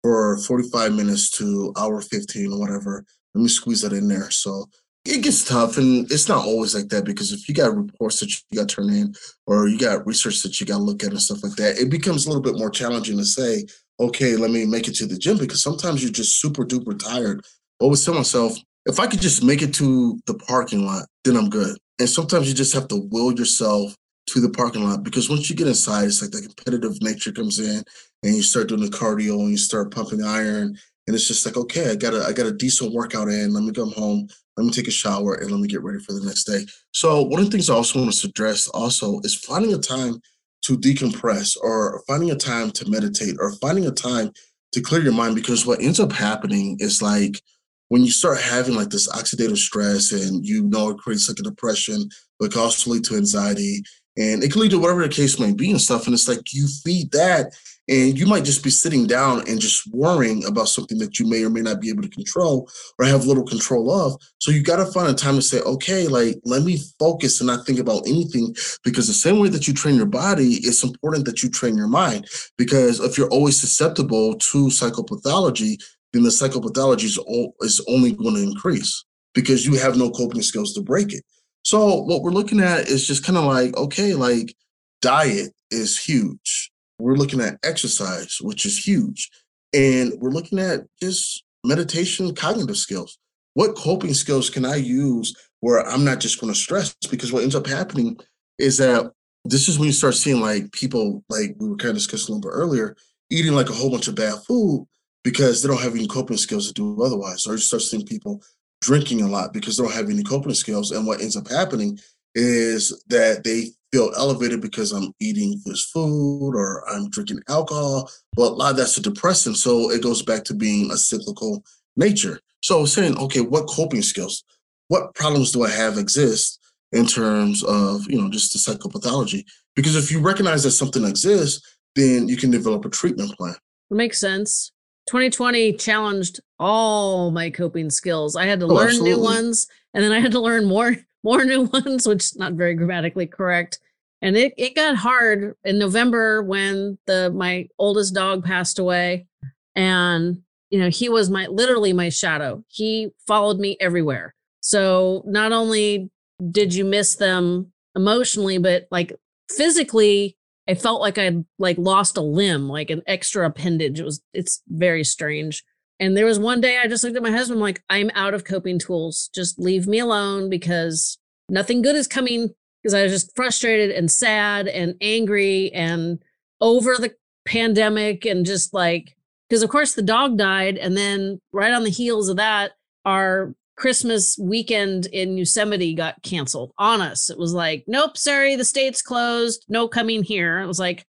for 45 minutes to hour 15 or whatever. Let me squeeze that in there. So it gets tough and it's not always like that because if you got reports that you got to turn in or you got research that you got to look at and stuff like that, it becomes a little bit more challenging to say, okay, let me make it to the gym because sometimes you're just super duper tired. I always tell myself, if I could just make it to the parking lot, then I'm good. And sometimes you just have to will yourself to the parking lot because once you get inside, it's like the competitive nature comes in and you start doing the cardio and you start pumping iron. And it's just like, okay, I got a I got a decent workout in. Let me come home let me take a shower and let me get ready for the next day. So one of the things I also want to address also is finding a time to decompress or finding a time to meditate or finding a time to clear your mind because what ends up happening is like when you start having like this oxidative stress and you know it creates like a depression, but can also lead to anxiety and it can lead to whatever the case may be and stuff. And it's like you feed that and you might just be sitting down and just worrying about something that you may or may not be able to control or have little control of. So you got to find a time to say, okay, like, let me focus and not think about anything. Because the same way that you train your body, it's important that you train your mind. Because if you're always susceptible to psychopathology, then the psychopathology is, is only going to increase because you have no coping skills to break it. So what we're looking at is just kind of like, okay, like diet is huge we're looking at exercise, which is huge. And we're looking at just meditation, cognitive skills. What coping skills can I use where I'm not just going to stress? Because what ends up happening is that this is when you start seeing like people, like we were kind of discussing a little bit earlier, eating like a whole bunch of bad food because they don't have any coping skills to do otherwise. Or you start seeing people drinking a lot because they don't have any coping skills. And what ends up happening is that they feel elevated because I'm eating this food or I'm drinking alcohol. But a lot of that's a depressant. So it goes back to being a cyclical nature. So saying, okay, what coping skills, what problems do I have exist in terms of, you know, just the psychopathology? Because if you recognize that something exists, then you can develop a treatment plan. Makes sense. 2020 challenged all my coping skills. I had to oh, learn absolutely. new ones and then I had to learn more more new ones, which is not very grammatically correct. And it, it got hard in November when the my oldest dog passed away. And, you know, he was my literally my shadow. He followed me everywhere. So not only did you miss them emotionally, but like physically, I felt like I'd like lost a limb, like an extra appendage. It was it's very strange. And there was one day I just looked at my husband, I'm like, I'm out of coping tools. Just leave me alone because nothing good is coming. Because I was just frustrated and sad and angry and over the pandemic and just like, because of course the dog died. And then right on the heels of that, our Christmas weekend in Yosemite got canceled on us. It was like, nope, sorry, the state's closed. No coming here. It was like,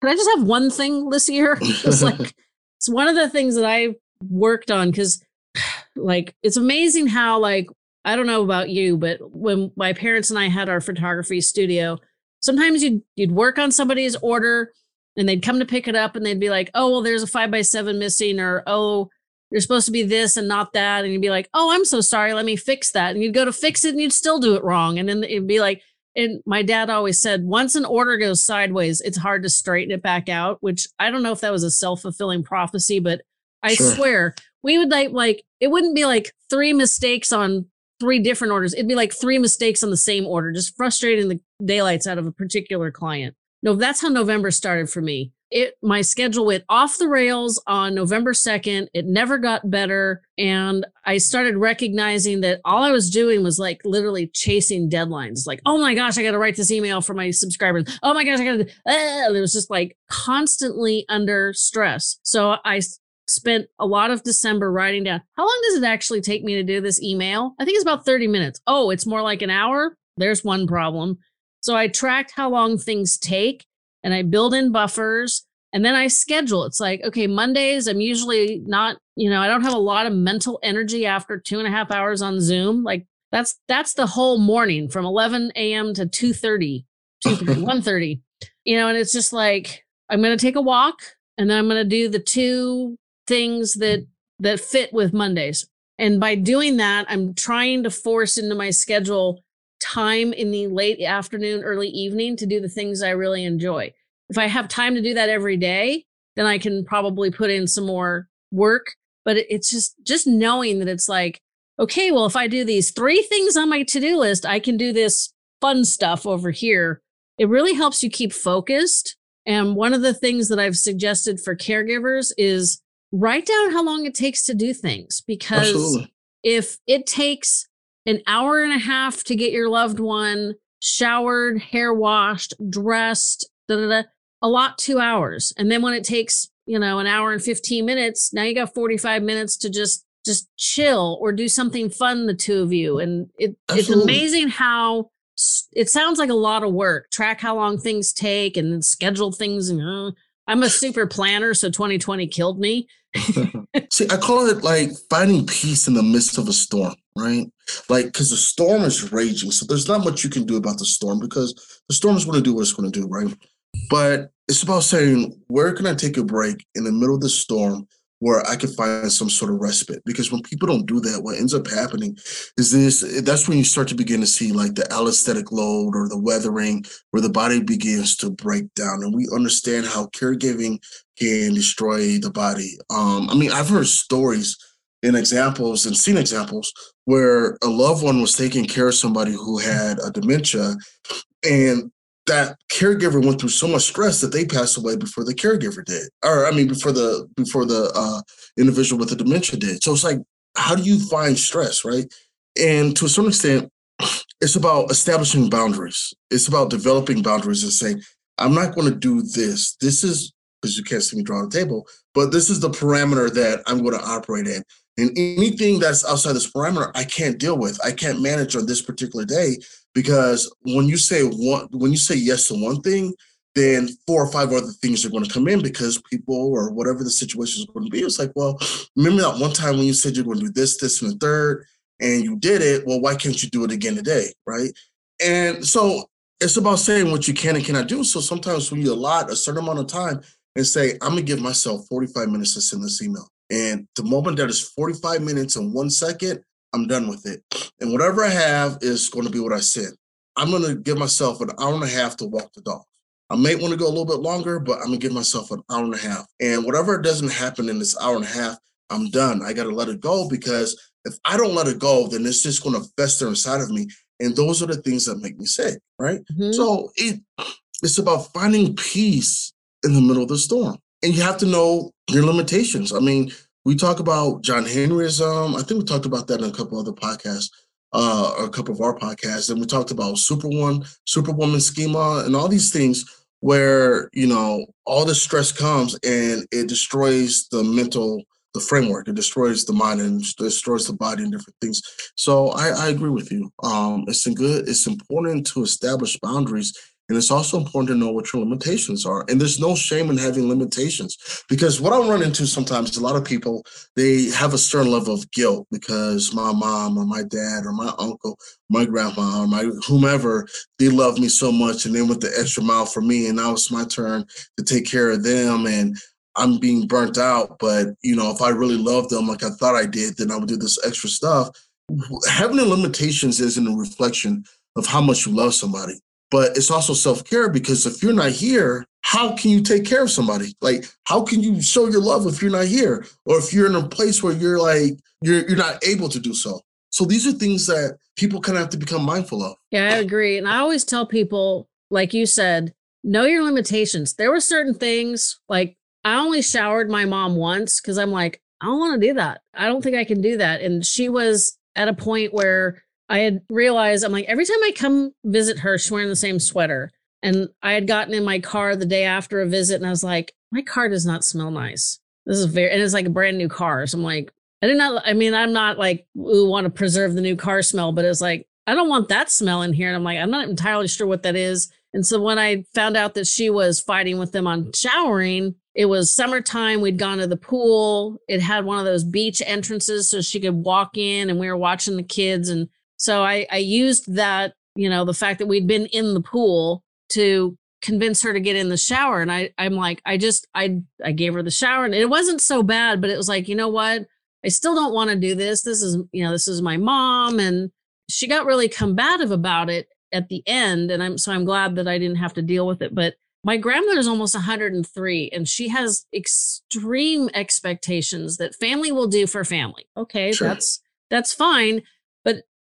can I just have one thing this year? It's like, it's one of the things that I worked on because like it's amazing how like I don't know about you, but when my parents and I had our photography studio, sometimes you'd you'd work on somebody's order and they'd come to pick it up and they'd be like, oh well, there's a five by seven missing, or oh, you're supposed to be this and not that, and you'd be like, oh, I'm so sorry, let me fix that, and you'd go to fix it and you'd still do it wrong, and then it'd be like, and my dad always said, once an order goes sideways, it's hard to straighten it back out, which I don't know if that was a self fulfilling prophecy, but I sure. swear we would like like it wouldn't be like three mistakes on three different orders. It'd be like three mistakes on the same order, just frustrating the daylights out of a particular client. No, that's how November started for me. it my schedule went off the rails on November 2nd. It never got better. And I started recognizing that all I was doing was like literally chasing deadlines. Like, oh my gosh, I got to write this email for my subscribers. Oh my gosh, I got to. Uh, it was just like constantly under stress. So I spent a lot of December writing down how long does it actually take me to do this email? I think it's about 30 minutes. Oh, it's more like an hour. There's one problem. So I tracked how long things take and I build in buffers and then I schedule. It's like, okay, Mondays, I'm usually not, you know, I don't have a lot of mental energy after two and a half hours on Zoom. Like that's that's the whole morning from 11 a.m. to 2 30, 1 30. You know, and it's just like I'm gonna take a walk and then I'm gonna do the two things that that fit with Mondays. And by doing that, I'm trying to force into my schedule time in the late afternoon, early evening to do the things I really enjoy. If I have time to do that every day, then I can probably put in some more work. But it's just just knowing that it's like, okay, well, if I do these three things on my to-do list, I can do this fun stuff over here. It really helps you keep focused. And one of the things that I've suggested for caregivers is write down how long it takes to do things because Absolutely. if it takes an hour and a half to get your loved one showered, hair washed, dressed, da, da, da, a lot two hours. And then when it takes, you know, an hour and 15 minutes, now you got 45 minutes to just just chill or do something fun the two of you and it, it's amazing how it sounds like a lot of work track how long things take and then schedule things and uh, i'm a super planner so 2020 killed me See, I call it like finding peace in the midst of a storm, right? Like, because the storm is raging. So there's not much you can do about the storm because the storm is going to do what it's going to do, right? But it's about saying, where can I take a break in the middle of the storm where I can find some sort of respite. Because when people don't do that, what ends up happening is this that's when you start to begin to see like the allostatic load or the weathering, where the body begins to break down. And we understand how caregiving can destroy the body. Um, I mean, I've heard stories and examples and seen examples where a loved one was taking care of somebody who had a dementia and that caregiver went through so much stress that they passed away before the caregiver did or i mean before the before the uh, individual with the dementia did. So it's like how do you find stress right? And to a certain extent it's about establishing boundaries. It's about developing boundaries and saying i'm not going to do this. This is because you can't see me draw the table but this is the parameter that i'm going to operate in. And anything that's outside this parameter i can't deal with. I can't manage on this particular day because when you say one when you say yes to one thing then four or five other things are going to come in because people or whatever the situation is going to be. It's like well remember that one time when you said you're going to do this this and the third and you did it? Well why can't you do it again today right? And so it's about saying what you can and cannot do. So sometimes when you allot a certain amount of time and say i'm going to give myself 45 minutes to send this email. And the moment that is 45 minutes and one second I'm done with it. And whatever I have is going to be what I said. I'm going to give myself an hour and a half to walk the dog. I may want to go a little bit longer, but I'm going to give myself an hour and a half. And whatever doesn't happen in this hour and a half, I'm done. I got to let it go because if I don't let it go, then it's just going to fester inside of me. And those are the things that make me sick, right? Mm-hmm. So it it's about finding peace in the middle of the storm. And you have to know your limitations. I mean, we talk about John Henryism. I think we talked about that in a couple other podcasts, uh, or a couple of our podcasts, and we talked about Superwoman, Superwoman schema, and all these things where you know all the stress comes and it destroys the mental, the framework. It destroys the mind and destroys the body and different things. So I, I agree with you. Um, it's good. It's important to establish boundaries and it's also important to know what your limitations are. And there's no shame in having limitations because what I run into sometimes is a lot of people, they have a certain level of guilt because my mom or my dad or my uncle, my grandma or my whomever, they love me so much and they went the extra mile for me. And now it's my turn to take care of them. And I'm being burnt out. But, you know, if I really love them like I thought I did, then I would do this extra stuff. Having limitations isn't a reflection of how much you love somebody but it's also self-care because if you're not here how can you take care of somebody like how can you show your love if you're not here or if you're in a place where you're like you're you're not able to do so so these are things that people kind of have to become mindful of yeah i agree and i always tell people like you said know your limitations. There were certain things like I only showered my mom once because I'm like, I don't want to do that. I don't think I can do that. And she was at a point where I had realized I'm like, every time I come visit her, she's wearing the same sweater. And I had gotten in my car the day after a visit and I was like, my car does not smell nice. This is very, and it's like a brand new car. So I'm like, I do not, I mean, I'm not like, we want to preserve the new car smell, but it's like, I don't want that smell in here. And I'm like, I'm not entirely sure what that is. And so when I found out that she was fighting with them on showering, it was summertime. We'd gone to the pool. It had one of those beach entrances so she could walk in and we were watching the kids. And so I, I used that, you know, the fact that we'd been in the pool to convince her to get in the shower. And I, I'm like, I just, I, I gave her the shower and it wasn't so bad, but it was like, you know what? I still don't want to do this. This is, you know, this is my mom. And she got really combative about it at the end. And I'm, so I'm glad that I didn't have to deal with it. But my grandmother is almost 103 and she has extreme expectations that family will do for family. Okay. Sure. That's, that's fine.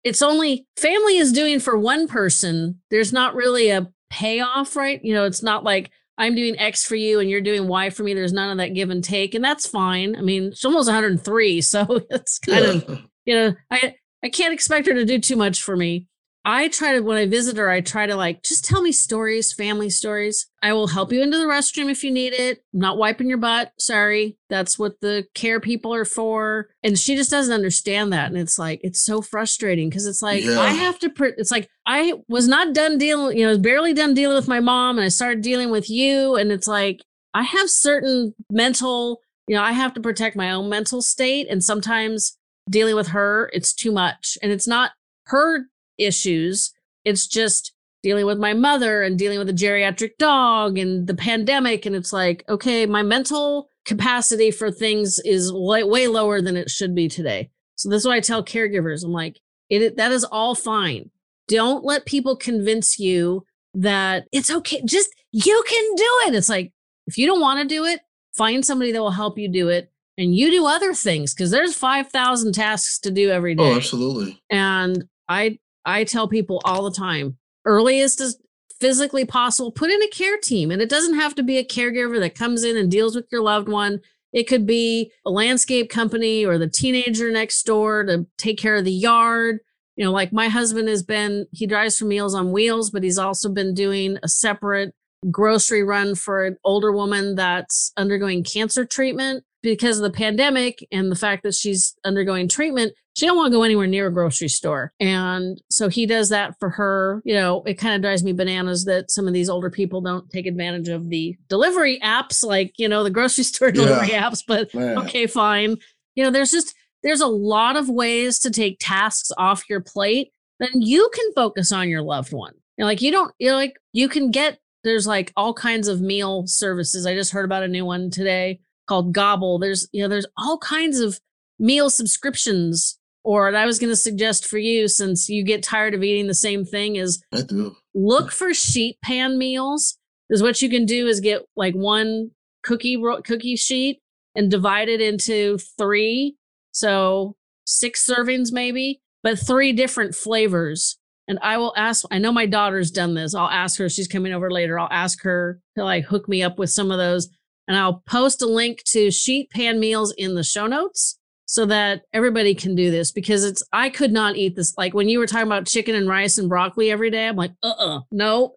It's only family is doing for one person. There's not really a payoff, right? You know, it's not like I'm doing X for you and you're doing Y for me. There's none of that give and take, and that's fine. I mean, she's almost 103, so it's kind of you know, I I can't expect her to do too much for me. I try to, when I visit her, I try to like, just tell me stories, family stories. I will help you into the restroom if you need it. I'm not wiping your butt. Sorry. That's what the care people are for. And she just doesn't understand that. And it's like, it's so frustrating because it's like, yeah. I have to, pr- it's like, I was not done dealing, you know, barely done dealing with my mom and I started dealing with you. And it's like, I have certain mental, you know, I have to protect my own mental state. And sometimes dealing with her, it's too much. And it's not her issues. It's just dealing with my mother and dealing with a geriatric dog and the pandemic. And it's like, okay, my mental capacity for things is way, way lower than it should be today. So this is why I tell caregivers, I'm like, it that is all fine. Don't let people convince you that it's okay. Just you can do it. It's like if you don't want to do it, find somebody that will help you do it and you do other things because there's 5,000 tasks to do every oh. Oh, absolutely. And I I tell people all the time, earliest as physically possible, put in a care team. And it doesn't have to be a caregiver that comes in and deals with your loved one. It could be a landscape company or the teenager next door to take care of the yard. You know, like my husband has been, he drives for Meals on Wheels, but he's also been doing a separate grocery run for an older woman that's undergoing cancer treatment because of the pandemic and the fact that she's undergoing treatment she don't want to go anywhere near a grocery store and so he does that for her you know it kind of drives me bananas that some of these older people don't take advantage of the delivery apps like you know the grocery store delivery yeah. apps but Man. okay fine you know there's just there's a lot of ways to take tasks off your plate then you can focus on your loved one you know, like you don't you know like you can get there's like all kinds of meal services i just heard about a new one today called Gobble. There's, you know, there's all kinds of meal subscriptions. Or what I was going to suggest for you, since you get tired of eating the same thing, is I do. look for sheet pan meals. Because what you can do is get like one cookie cookie sheet and divide it into three, so six servings maybe, but three different flavors. And I will ask. I know my daughter's done this. I'll ask her. She's coming over later. I'll ask her to like hook me up with some of those and I'll post a link to sheet pan meals in the show notes so that everybody can do this because it's I could not eat this. Like when you were talking about chicken and rice and broccoli every day, I'm like, uh uh no.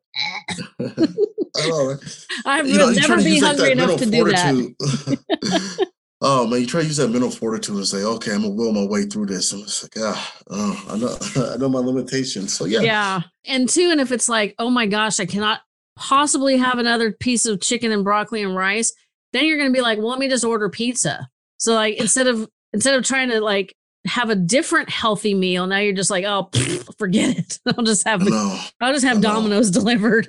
I would never be hungry like enough to do that. oh man, you try to use that mental fortitude and say, okay, I'm gonna will my way through this. And it's like, ah, oh, I know I know my limitations. So yeah. Yeah. And two, and if it's like, oh my gosh, I cannot possibly have another piece of chicken and broccoli and rice, then you're going to be like, well, let me just order pizza. So like instead of instead of trying to like have a different healthy meal, now you're just like, oh, forget it. I'll just have I'll just have Domino's delivered.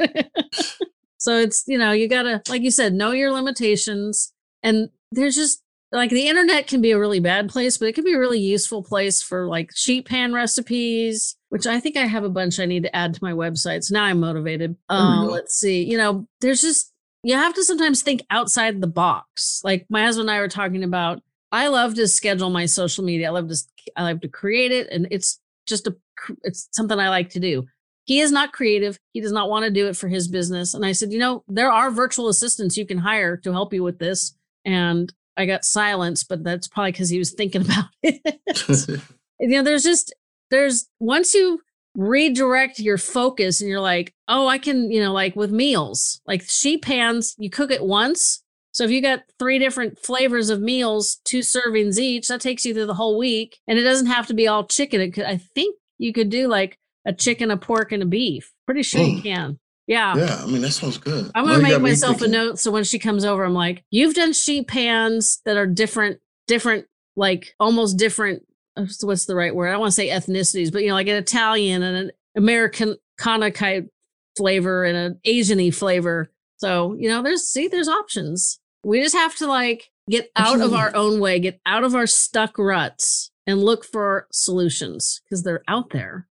so it's you know you gotta like you said know your limitations and there's just like the internet can be a really bad place, but it can be a really useful place for like sheet pan recipes, which I think I have a bunch I need to add to my website. So now I'm motivated. Uh, let's see. You know, there's just, you have to sometimes think outside the box. Like my husband and I were talking about, I love to schedule my social media. I love to, I love to create it. And it's just a, it's something I like to do. he is not creative. He does not want to do it for his business. And I said, you know, there are virtual assistants you can hire to help you with this. And I got silence, but that's probably because he was thinking about it. you know, there's just, there's once you redirect your focus and you're like, oh, I can, you know, like with meals, like sheet pans, you cook it once. So if you got three different flavors of meals, two servings each, that takes you through the whole week. And it doesn't have to be all chicken. It could, I think you could do like a chicken, a pork, and a beef. Pretty sure mm. you can. Yeah. Yeah. I mean, that sounds good. I'm going to make myself a note. So when she comes over, I'm like, you've done sheet pans that are different, different, like almost different. Uh, what's the right word? I don't want to say ethnicities, but you know, like an Italian and an American kind flavor and an Asian flavor. So, you know, there's, see, there's options. We just have to like get out of our own way, get out of our stuck ruts and look for solutions because they're out there.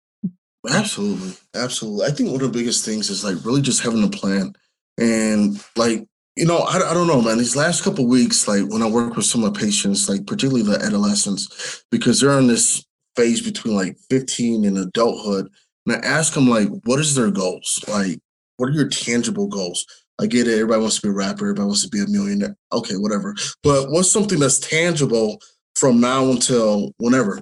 Absolutely. Absolutely. I think one of the biggest things is like really just having a plan. And like, you know, I, I don't know, man. These last couple weeks, like when I work with some of my patients, like particularly the adolescents, because they're in this phase between like 15 and adulthood. And I ask them like, what is their goals? Like, what are your tangible goals? I get it. Everybody wants to be a rapper. Everybody wants to be a millionaire. Okay, whatever. But what's something that's tangible from now until whenever?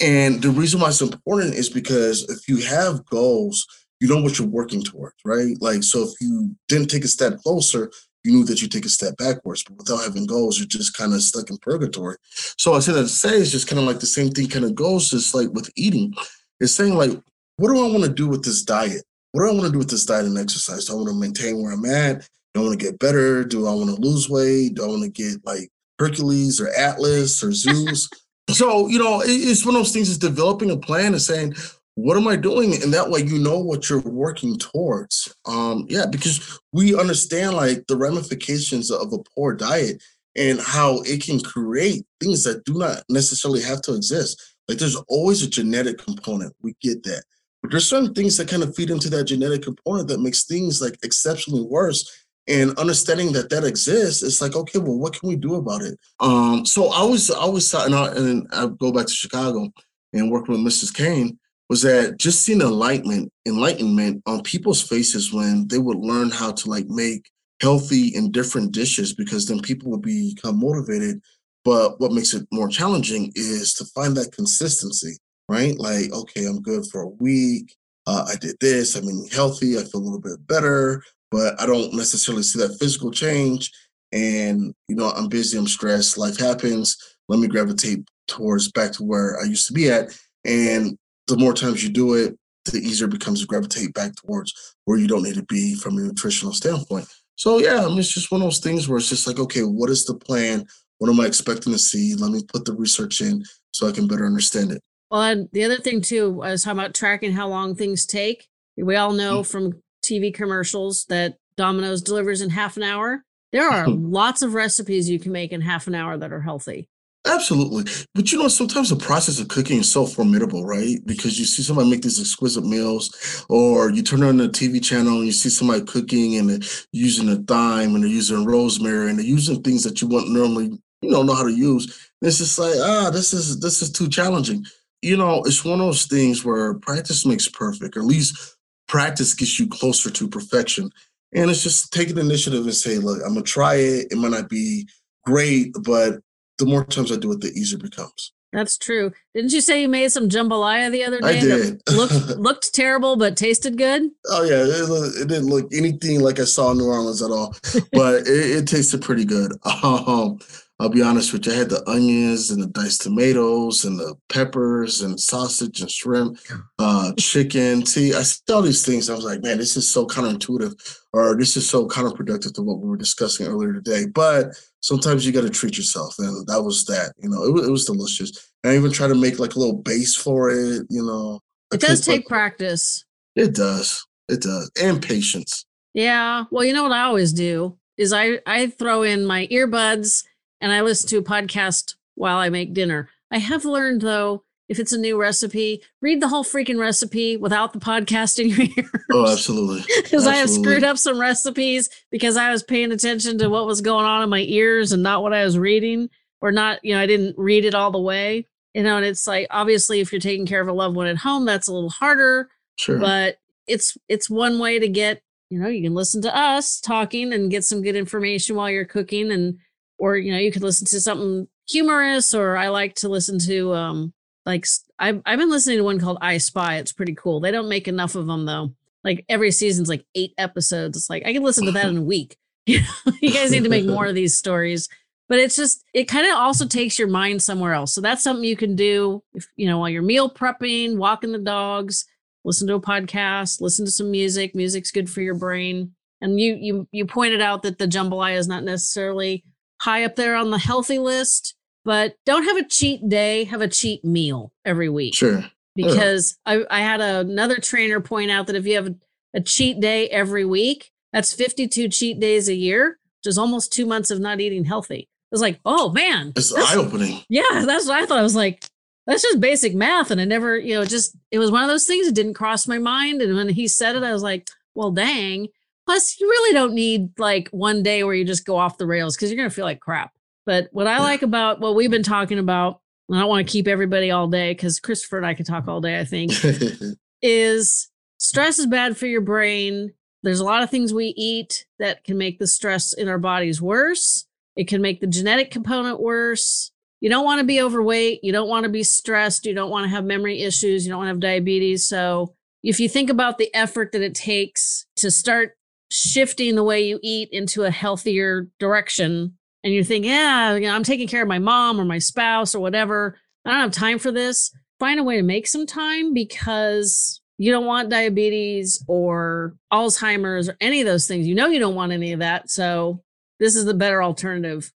And the reason why it's important is because if you have goals, you know what you're working towards, right? Like, so if you didn't take a step closer, you knew that you take a step backwards. But without having goals, you're just kind of stuck in purgatory. So I said that to say it's just kind of like the same thing kind of goes, just like with eating. It's saying like, what do I want to do with this diet? What do I want to do with this diet and exercise? Do I want to maintain where I'm at? Do I want to get better? Do I want to lose weight? Do I want to get like Hercules or Atlas or Zeus? so, you know, it's one of those things is developing a plan and saying, what am I doing? And that way you know what you're working towards. Um, yeah, because we understand like the ramifications of a poor diet and how it can create things that do not necessarily have to exist. Like there's always a genetic component. We get that. But there's certain things that kind of feed into that genetic component that makes things like exceptionally worse. And understanding that that exists, it's like, okay, well, what can we do about it? Um, so I was, I was, and I, and I go back to Chicago and working with Mrs. Kane, was that just seeing enlightenment, enlightenment on people's faces when they would learn how to like make healthy and different dishes, because then people would become motivated. But what makes it more challenging is to find that consistency right? Like, okay, I'm good for a week. Uh, I did this. I'm eating healthy. I feel a little bit better, but I don't necessarily see that physical change. And you know, I'm busy. I'm stressed. Life happens. Let me gravitate towards back to where I used to be at. And the more times you do it, the easier it becomes to gravitate back towards where you don't need to be from a nutritional standpoint. So yeah, I mean, it's just one of those things where it's just like, okay, what is the plan? What am I expecting to see? Let me put the research in so I can better understand it. Well, and the other thing too, I was talking about tracking how long things take. We all know mm-hmm. from TV commercials that Domino's delivers in half an hour. There are lots of recipes you can make in half an hour that are healthy. Absolutely. But you know, sometimes the process of cooking is so formidable, right? Because you see somebody make these exquisite meals, or you turn on the TV channel and you see somebody cooking and they're using a thyme and they're using rosemary and they're using things that you wouldn't normally, you know, know how to use. And it's just like, ah, this is this is too challenging you know, it's one of those things where practice makes perfect, or at least practice gets you closer to perfection. And it's just take an initiative and say, look, I'm gonna try it. It might not be great, but the more times I do it, the easier it becomes. That's true. Didn't you say you made some jambalaya the other day? I did. looked looked terrible, but tasted good. Oh yeah, it, it, didn't look anything like I saw in New Orleans at all, but it, it, tasted pretty good. Um, I'll be honest with you, I had the onions and the diced tomatoes and the peppers and sausage and shrimp, uh, chicken. See, I saw all these things. I was like, man, this is so counterintuitive, or this is so counterproductive to what we were discussing earlier today. But sometimes you got to treat yourself, and that was that. You know, it, was, it was delicious. I even try to make like a little base for it. You know, it does take like, practice. It does. It does, and patience. Yeah. Well, you know what I always do is I I throw in my earbuds and I listen to a podcast while I make dinner. I have learned though, if it's a new recipe, read the whole freaking recipe without the podcast in your ears. Oh, absolutely. Because I have screwed up some recipes because I was paying attention to what was going on in my ears and not what I was reading, or not, you know, I didn't read it all the way. You know, and it's like obviously if you're taking care of a loved one at home, that's a little harder. Sure. But it's it's one way to get you know you can listen to us talking and get some good information while you're cooking and or you know you could listen to something humorous or i like to listen to um like I've, I've been listening to one called i spy. It's pretty cool. They don't make enough of them though. Like every season's like eight episodes. It's like i can listen to that in a week. You guys need to make more of these stories. But it's just it kind of also takes your mind somewhere else. So that's something you can do if you know while you're meal prepping walking the dogs listen to a podcast listen to some music. Music's good for your brain. And you you you pointed out that the jambalaya is not necessarily high up there on the healthy list but don't have a cheat day have a cheat meal every week Sure. because I, I had another trainer point out that if you have a, cheat day every week that's 52 cheat days a year which is almost two months of not eating healthy I was like, oh man, It's eye opening. yeah, that's what I thought. I was like, that's just basic math. And I never, you know, just it was one of those things that didn't cross my mind. And when he said it, I was like, well, dang. Plus, you really don't need like one day where you just go off the rails because you're gonna feel like crap. But what I like about what we've been talking about, and I don't want to keep everybody all day because Christopher and I could talk all day, I think, is stress is bad for your brain. There's a lot of things we eat that can make the stress in our bodies worse. It can make the genetic component worse. You don't want to be overweight. You don't want to be stressed. You don't want to have memory issues. You don't want to have diabetes. So, if you think about the effort that it takes to start shifting the way you eat into a healthier direction, and you think, yeah, you know, I'm taking care of my mom or my spouse or whatever, I don't have time for this, find a way to make some time because you don't want diabetes or Alzheimer's or any of those things. You know, you don't want any of that. So, this is the better alternative.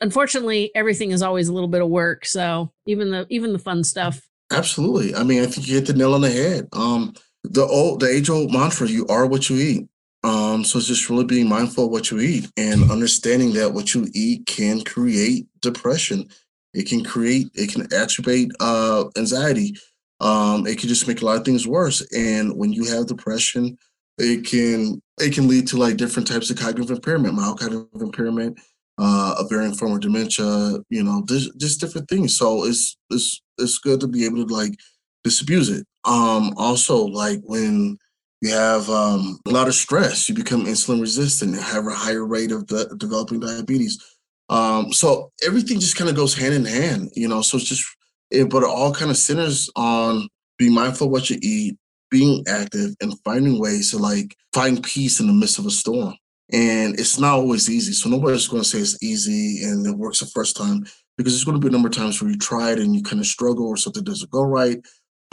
Unfortunately, everything is always a little bit of work. So, even the even the fun stuff. Absolutely. I mean, I think you hit the nail on the head. Um, the old, the age old mantra: "You are what you eat." Um, so it's just really being mindful of what you eat and understanding that what you eat can create depression. It can create, it can exacerbate uh, anxiety. Um, it can just make a lot of things worse. And when you have depression, it can it can lead to like different types of cognitive impairment, mild cognitive impairment, uh, a varying form of dementia. You know, just, different things. So it's it's it's good to be able to like disabuse it. Um, also, like when you have um, a lot of stress, you become insulin resistant and have a higher rate of de- developing diabetes. Um, so everything just kind of goes hand in hand, you know. So it's just, it, but it all kind of centers on being mindful of what you eat, being active, and finding ways to like find peace in the midst of a storm. And it's not always easy. So nobody's going to say it's easy and it works the first time because there's going to be a number of times where you try it and you kind of struggle or something doesn't go right.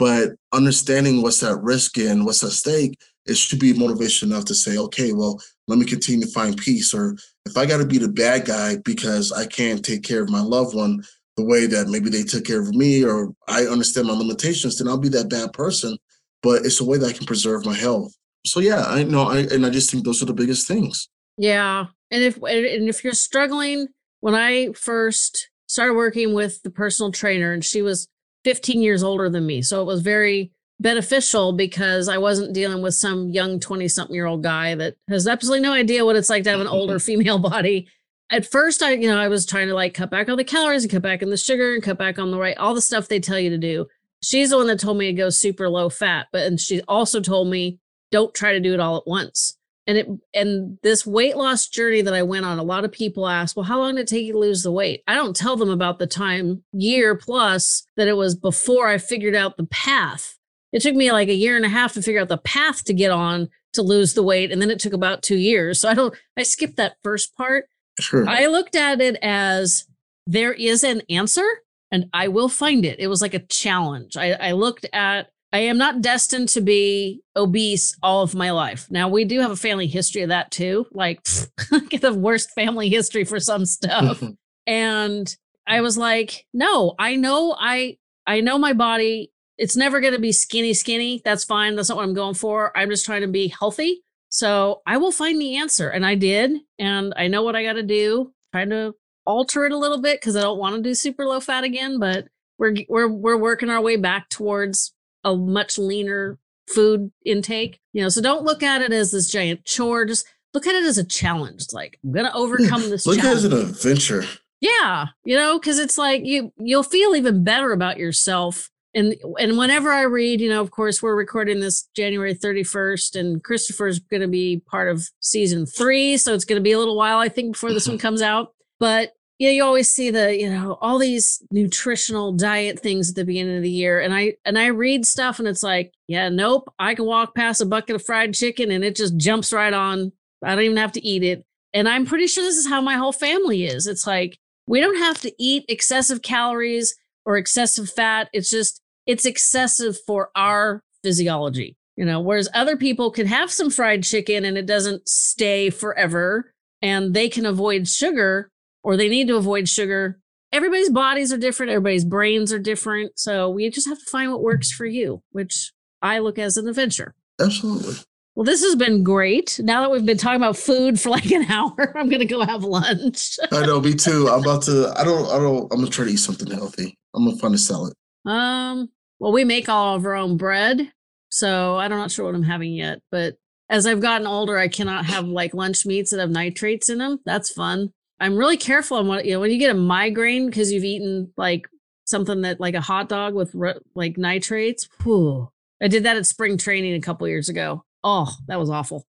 But understanding what's at risk and what's at stake, it should be motivation enough to say, okay, well, let me continue to find peace. Or if I got to be the bad guy because I can't take care of my loved one the way that maybe they took care of me, or I understand my limitations, then I'll be that bad person. But it's a way that I can preserve my health. So yeah, I know, I, and I just think those are the biggest things. Yeah. And if and if you're struggling, when I first started working with the personal trainer and she was 15 years older than me. So it was very beneficial because I wasn't dealing with some young 20 something year old guy that has absolutely no idea what it's like to have an older female body. At first, I, you know, I was trying to like cut back on the calories and cut back on the sugar and cut back on the right, all the stuff they tell you to do. She's the one that told me to go super low fat, but and she also told me don't try to do it all at once. And it and this weight loss journey that I went on, a lot of people ask, well, how long did it take you to lose the weight? I don't tell them about the time year plus that it was before I figured out the path. It took me like a year and a half to figure out the path to get on to lose the weight. And then it took about two years. So I don't I skipped that first part. Sure. I looked at it as there is an answer and I will find it. It was like a challenge. I, I looked at, I am not destined to be obese all of my life. Now, we do have a family history of that too. Like, get the worst family history for some stuff. and I was like, no, I know I I know my body. It's never going to be skinny skinny. That's fine. That's not what I'm going for. I'm just trying to be healthy. So I will find the answer. And I did. And I know what I got to do. Trying to alter it a little bit because I don't want to do super low fat again, but we're we're we're working our way back towards a much leaner food intake. You know, so don't look at it as this giant chore. Just look at it as a challenge. Like I'm gonna overcome this Look at it challenge. as an adventure. Yeah, you know, because it's like you you'll feel even better about yourself and and whenever I read, you know, of course, we're recording this January 31st, and Christopher's going to be part of season three, so it's going to be a little while, I think, before this one comes out. But yeah, you always see the, you know, all these nutritional diet things at the beginning of the year, and I and I read stuff, and it's like, yeah, nope, I can walk past a bucket of fried chicken, and it just jumps right on. I don't even have to eat it, and I'm pretty sure this is how my whole family is. It's like we don't have to eat excessive calories or excessive fat. It's just it's excessive for our physiology. You know, whereas other people can have some fried chicken and it doesn't stay forever and they can avoid sugar or they need to avoid sugar. Everybody's bodies are different, everybody's brains are different. So we just have to find what works for you, which I look as an adventure. Absolutely. Well, this has been great. Now that we've been talking about food for like an hour, I'm gonna go have lunch. I know, me too. I'm about to I don't I don't I'm gonna try to eat something healthy. I'm gonna find a salad. Um, well, we make all of our own bread, so I'm not sure what I'm having yet. But as I've gotten older, I cannot have like lunch meats that have nitrates in them. That's fun. I'm really careful on what you know when you get a migraine because you've eaten like something that like a hot dog with like nitrates. Whew. I did that at spring training a couple years ago. Oh, that was awful.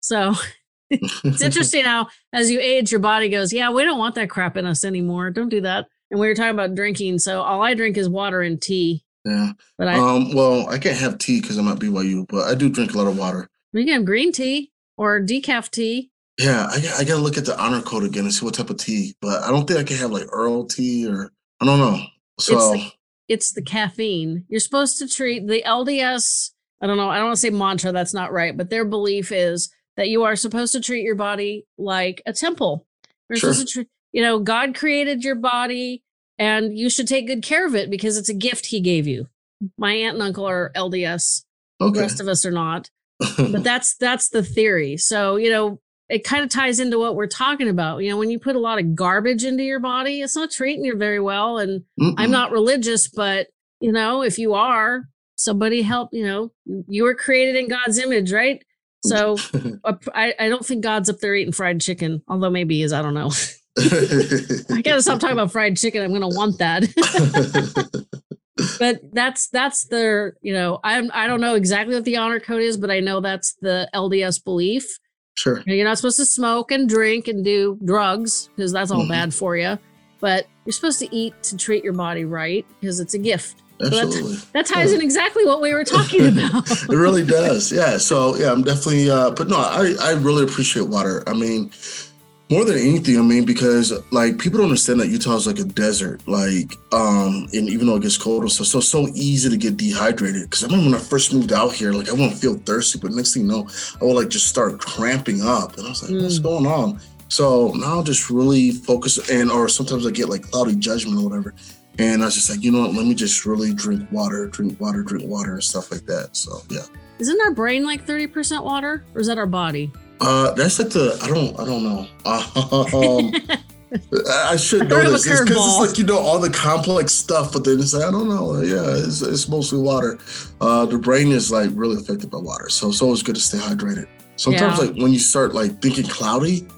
So it's interesting how as you age, your body goes, yeah, we don't want that crap in us anymore. Don't do that. And we were talking about drinking, so all I drink is water and tea. Yeah. But I um well, I can't have tea because I'm at BYU, but I do drink a lot of water. You can have green tea or decaf tea. Yeah, I, I gotta look at the honor code again and see what type of tea. But I don't think I can have like Earl tea or I don't know. So it's the, it's the caffeine. You're supposed to treat the LDS. I don't know. I don't want to say mantra. That's not right. But their belief is that you are supposed to treat your body like a temple. You're sure. supposed to treat. You know, God created your body and you should take good care of it because it's a gift he gave you. My aunt and uncle are LDS. Okay. The rest of us are not. but that's that's the theory. So, you know, it kind of ties into what we're talking about. You know, when you put a lot of garbage into your body, it's not treating you very well. And Mm-mm. I'm not religious, but you know, if you are, somebody help, you know, you were created in God's image, right? So I, I don't think God's up there eating fried chicken, although maybe he is, I don't know. I gotta stop talking about fried chicken. I'm gonna want that. but that's that's the you know I'm I don't know exactly what the honor code is, but I know that's the LDS belief. Sure. You're not supposed to smoke and drink and do drugs because that's all mm-hmm. bad for you. But you're supposed to eat to treat your body right because it's a gift. Absolutely. So that ties yeah. in exactly what we were talking about. it really does. Yeah. So yeah, I'm definitely. Uh, but no, I I really appreciate water. I mean more than anything, I mean, because like people don't understand that Utah is like a desert, like, um, and even though it gets cold colder, so so so easy to get dehydrated. Because I remember when I first moved out here, like I wouldn't feel thirsty, but next thing you know, I would like just start cramping up, and I was like, mm. what's going on? So now I'll just really focus, and or sometimes I get like cloudy judgment or whatever, and I was just like, you know what, let me just really drink water, drink water, drink water, and stuff like that. So yeah. Isn't our brain like thirty percent water, or is that our body? Uh, that's like the I don't I don't know. Um, I should know this because it's, it's, like you know all the complex stuff, but then it's like I don't know. Yeah, it's, it's mostly water. Uh, the brain is like really affected by water, so it's always good to stay hydrated. Sometimes yeah. like when you start like thinking cloudy,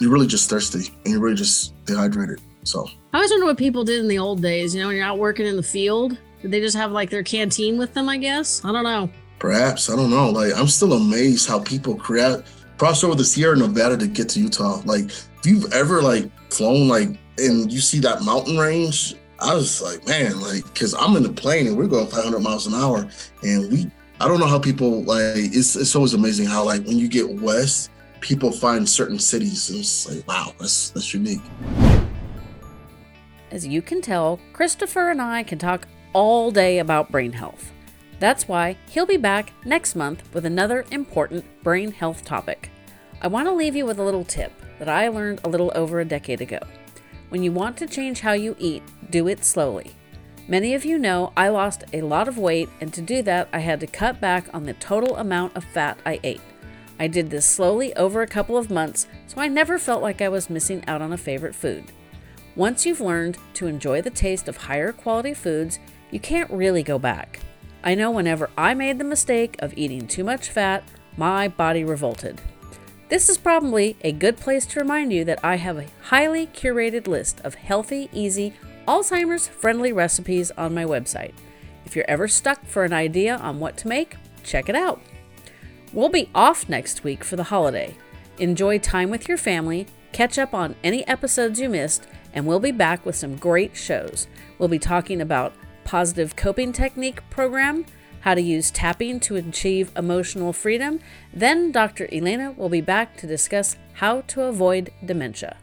you're really just thirsty and you're really just dehydrated. So I always wonder what people did in the old days. You know, when you're out working in the field, did they just have like their canteen with them? I guess I don't know. Perhaps I don't know. Like I'm still amazed how people create cross over the Sierra Nevada to get to Utah. Like, if you've ever like flown like and you see that mountain range, I was like, man, like, because I'm in the plane and we're going 500 miles an hour, and we, I don't know how people like. It's it's always amazing how like when you get west, people find certain cities and it's like, wow, that's that's unique. As you can tell, Christopher and I can talk all day about brain health. That's why he'll be back next month with another important brain health topic. I want to leave you with a little tip that I learned a little over a decade ago. When you want to change how you eat, do it slowly. Many of you know I lost a lot of weight, and to do that, I had to cut back on the total amount of fat I ate. I did this slowly over a couple of months, so I never felt like I was missing out on a favorite food. Once you've learned to enjoy the taste of higher quality foods, you can't really go back. I know whenever I made the mistake of eating too much fat, my body revolted. This is probably a good place to remind you that I have a highly curated list of healthy, easy, Alzheimer's friendly recipes on my website. If you're ever stuck for an idea on what to make, check it out. We'll be off next week for the holiday. Enjoy time with your family, catch up on any episodes you missed, and we'll be back with some great shows. We'll be talking about positive coping technique program, how to use tapping to achieve emotional freedom. Then Dr. Elena will be back to discuss how to avoid dementia.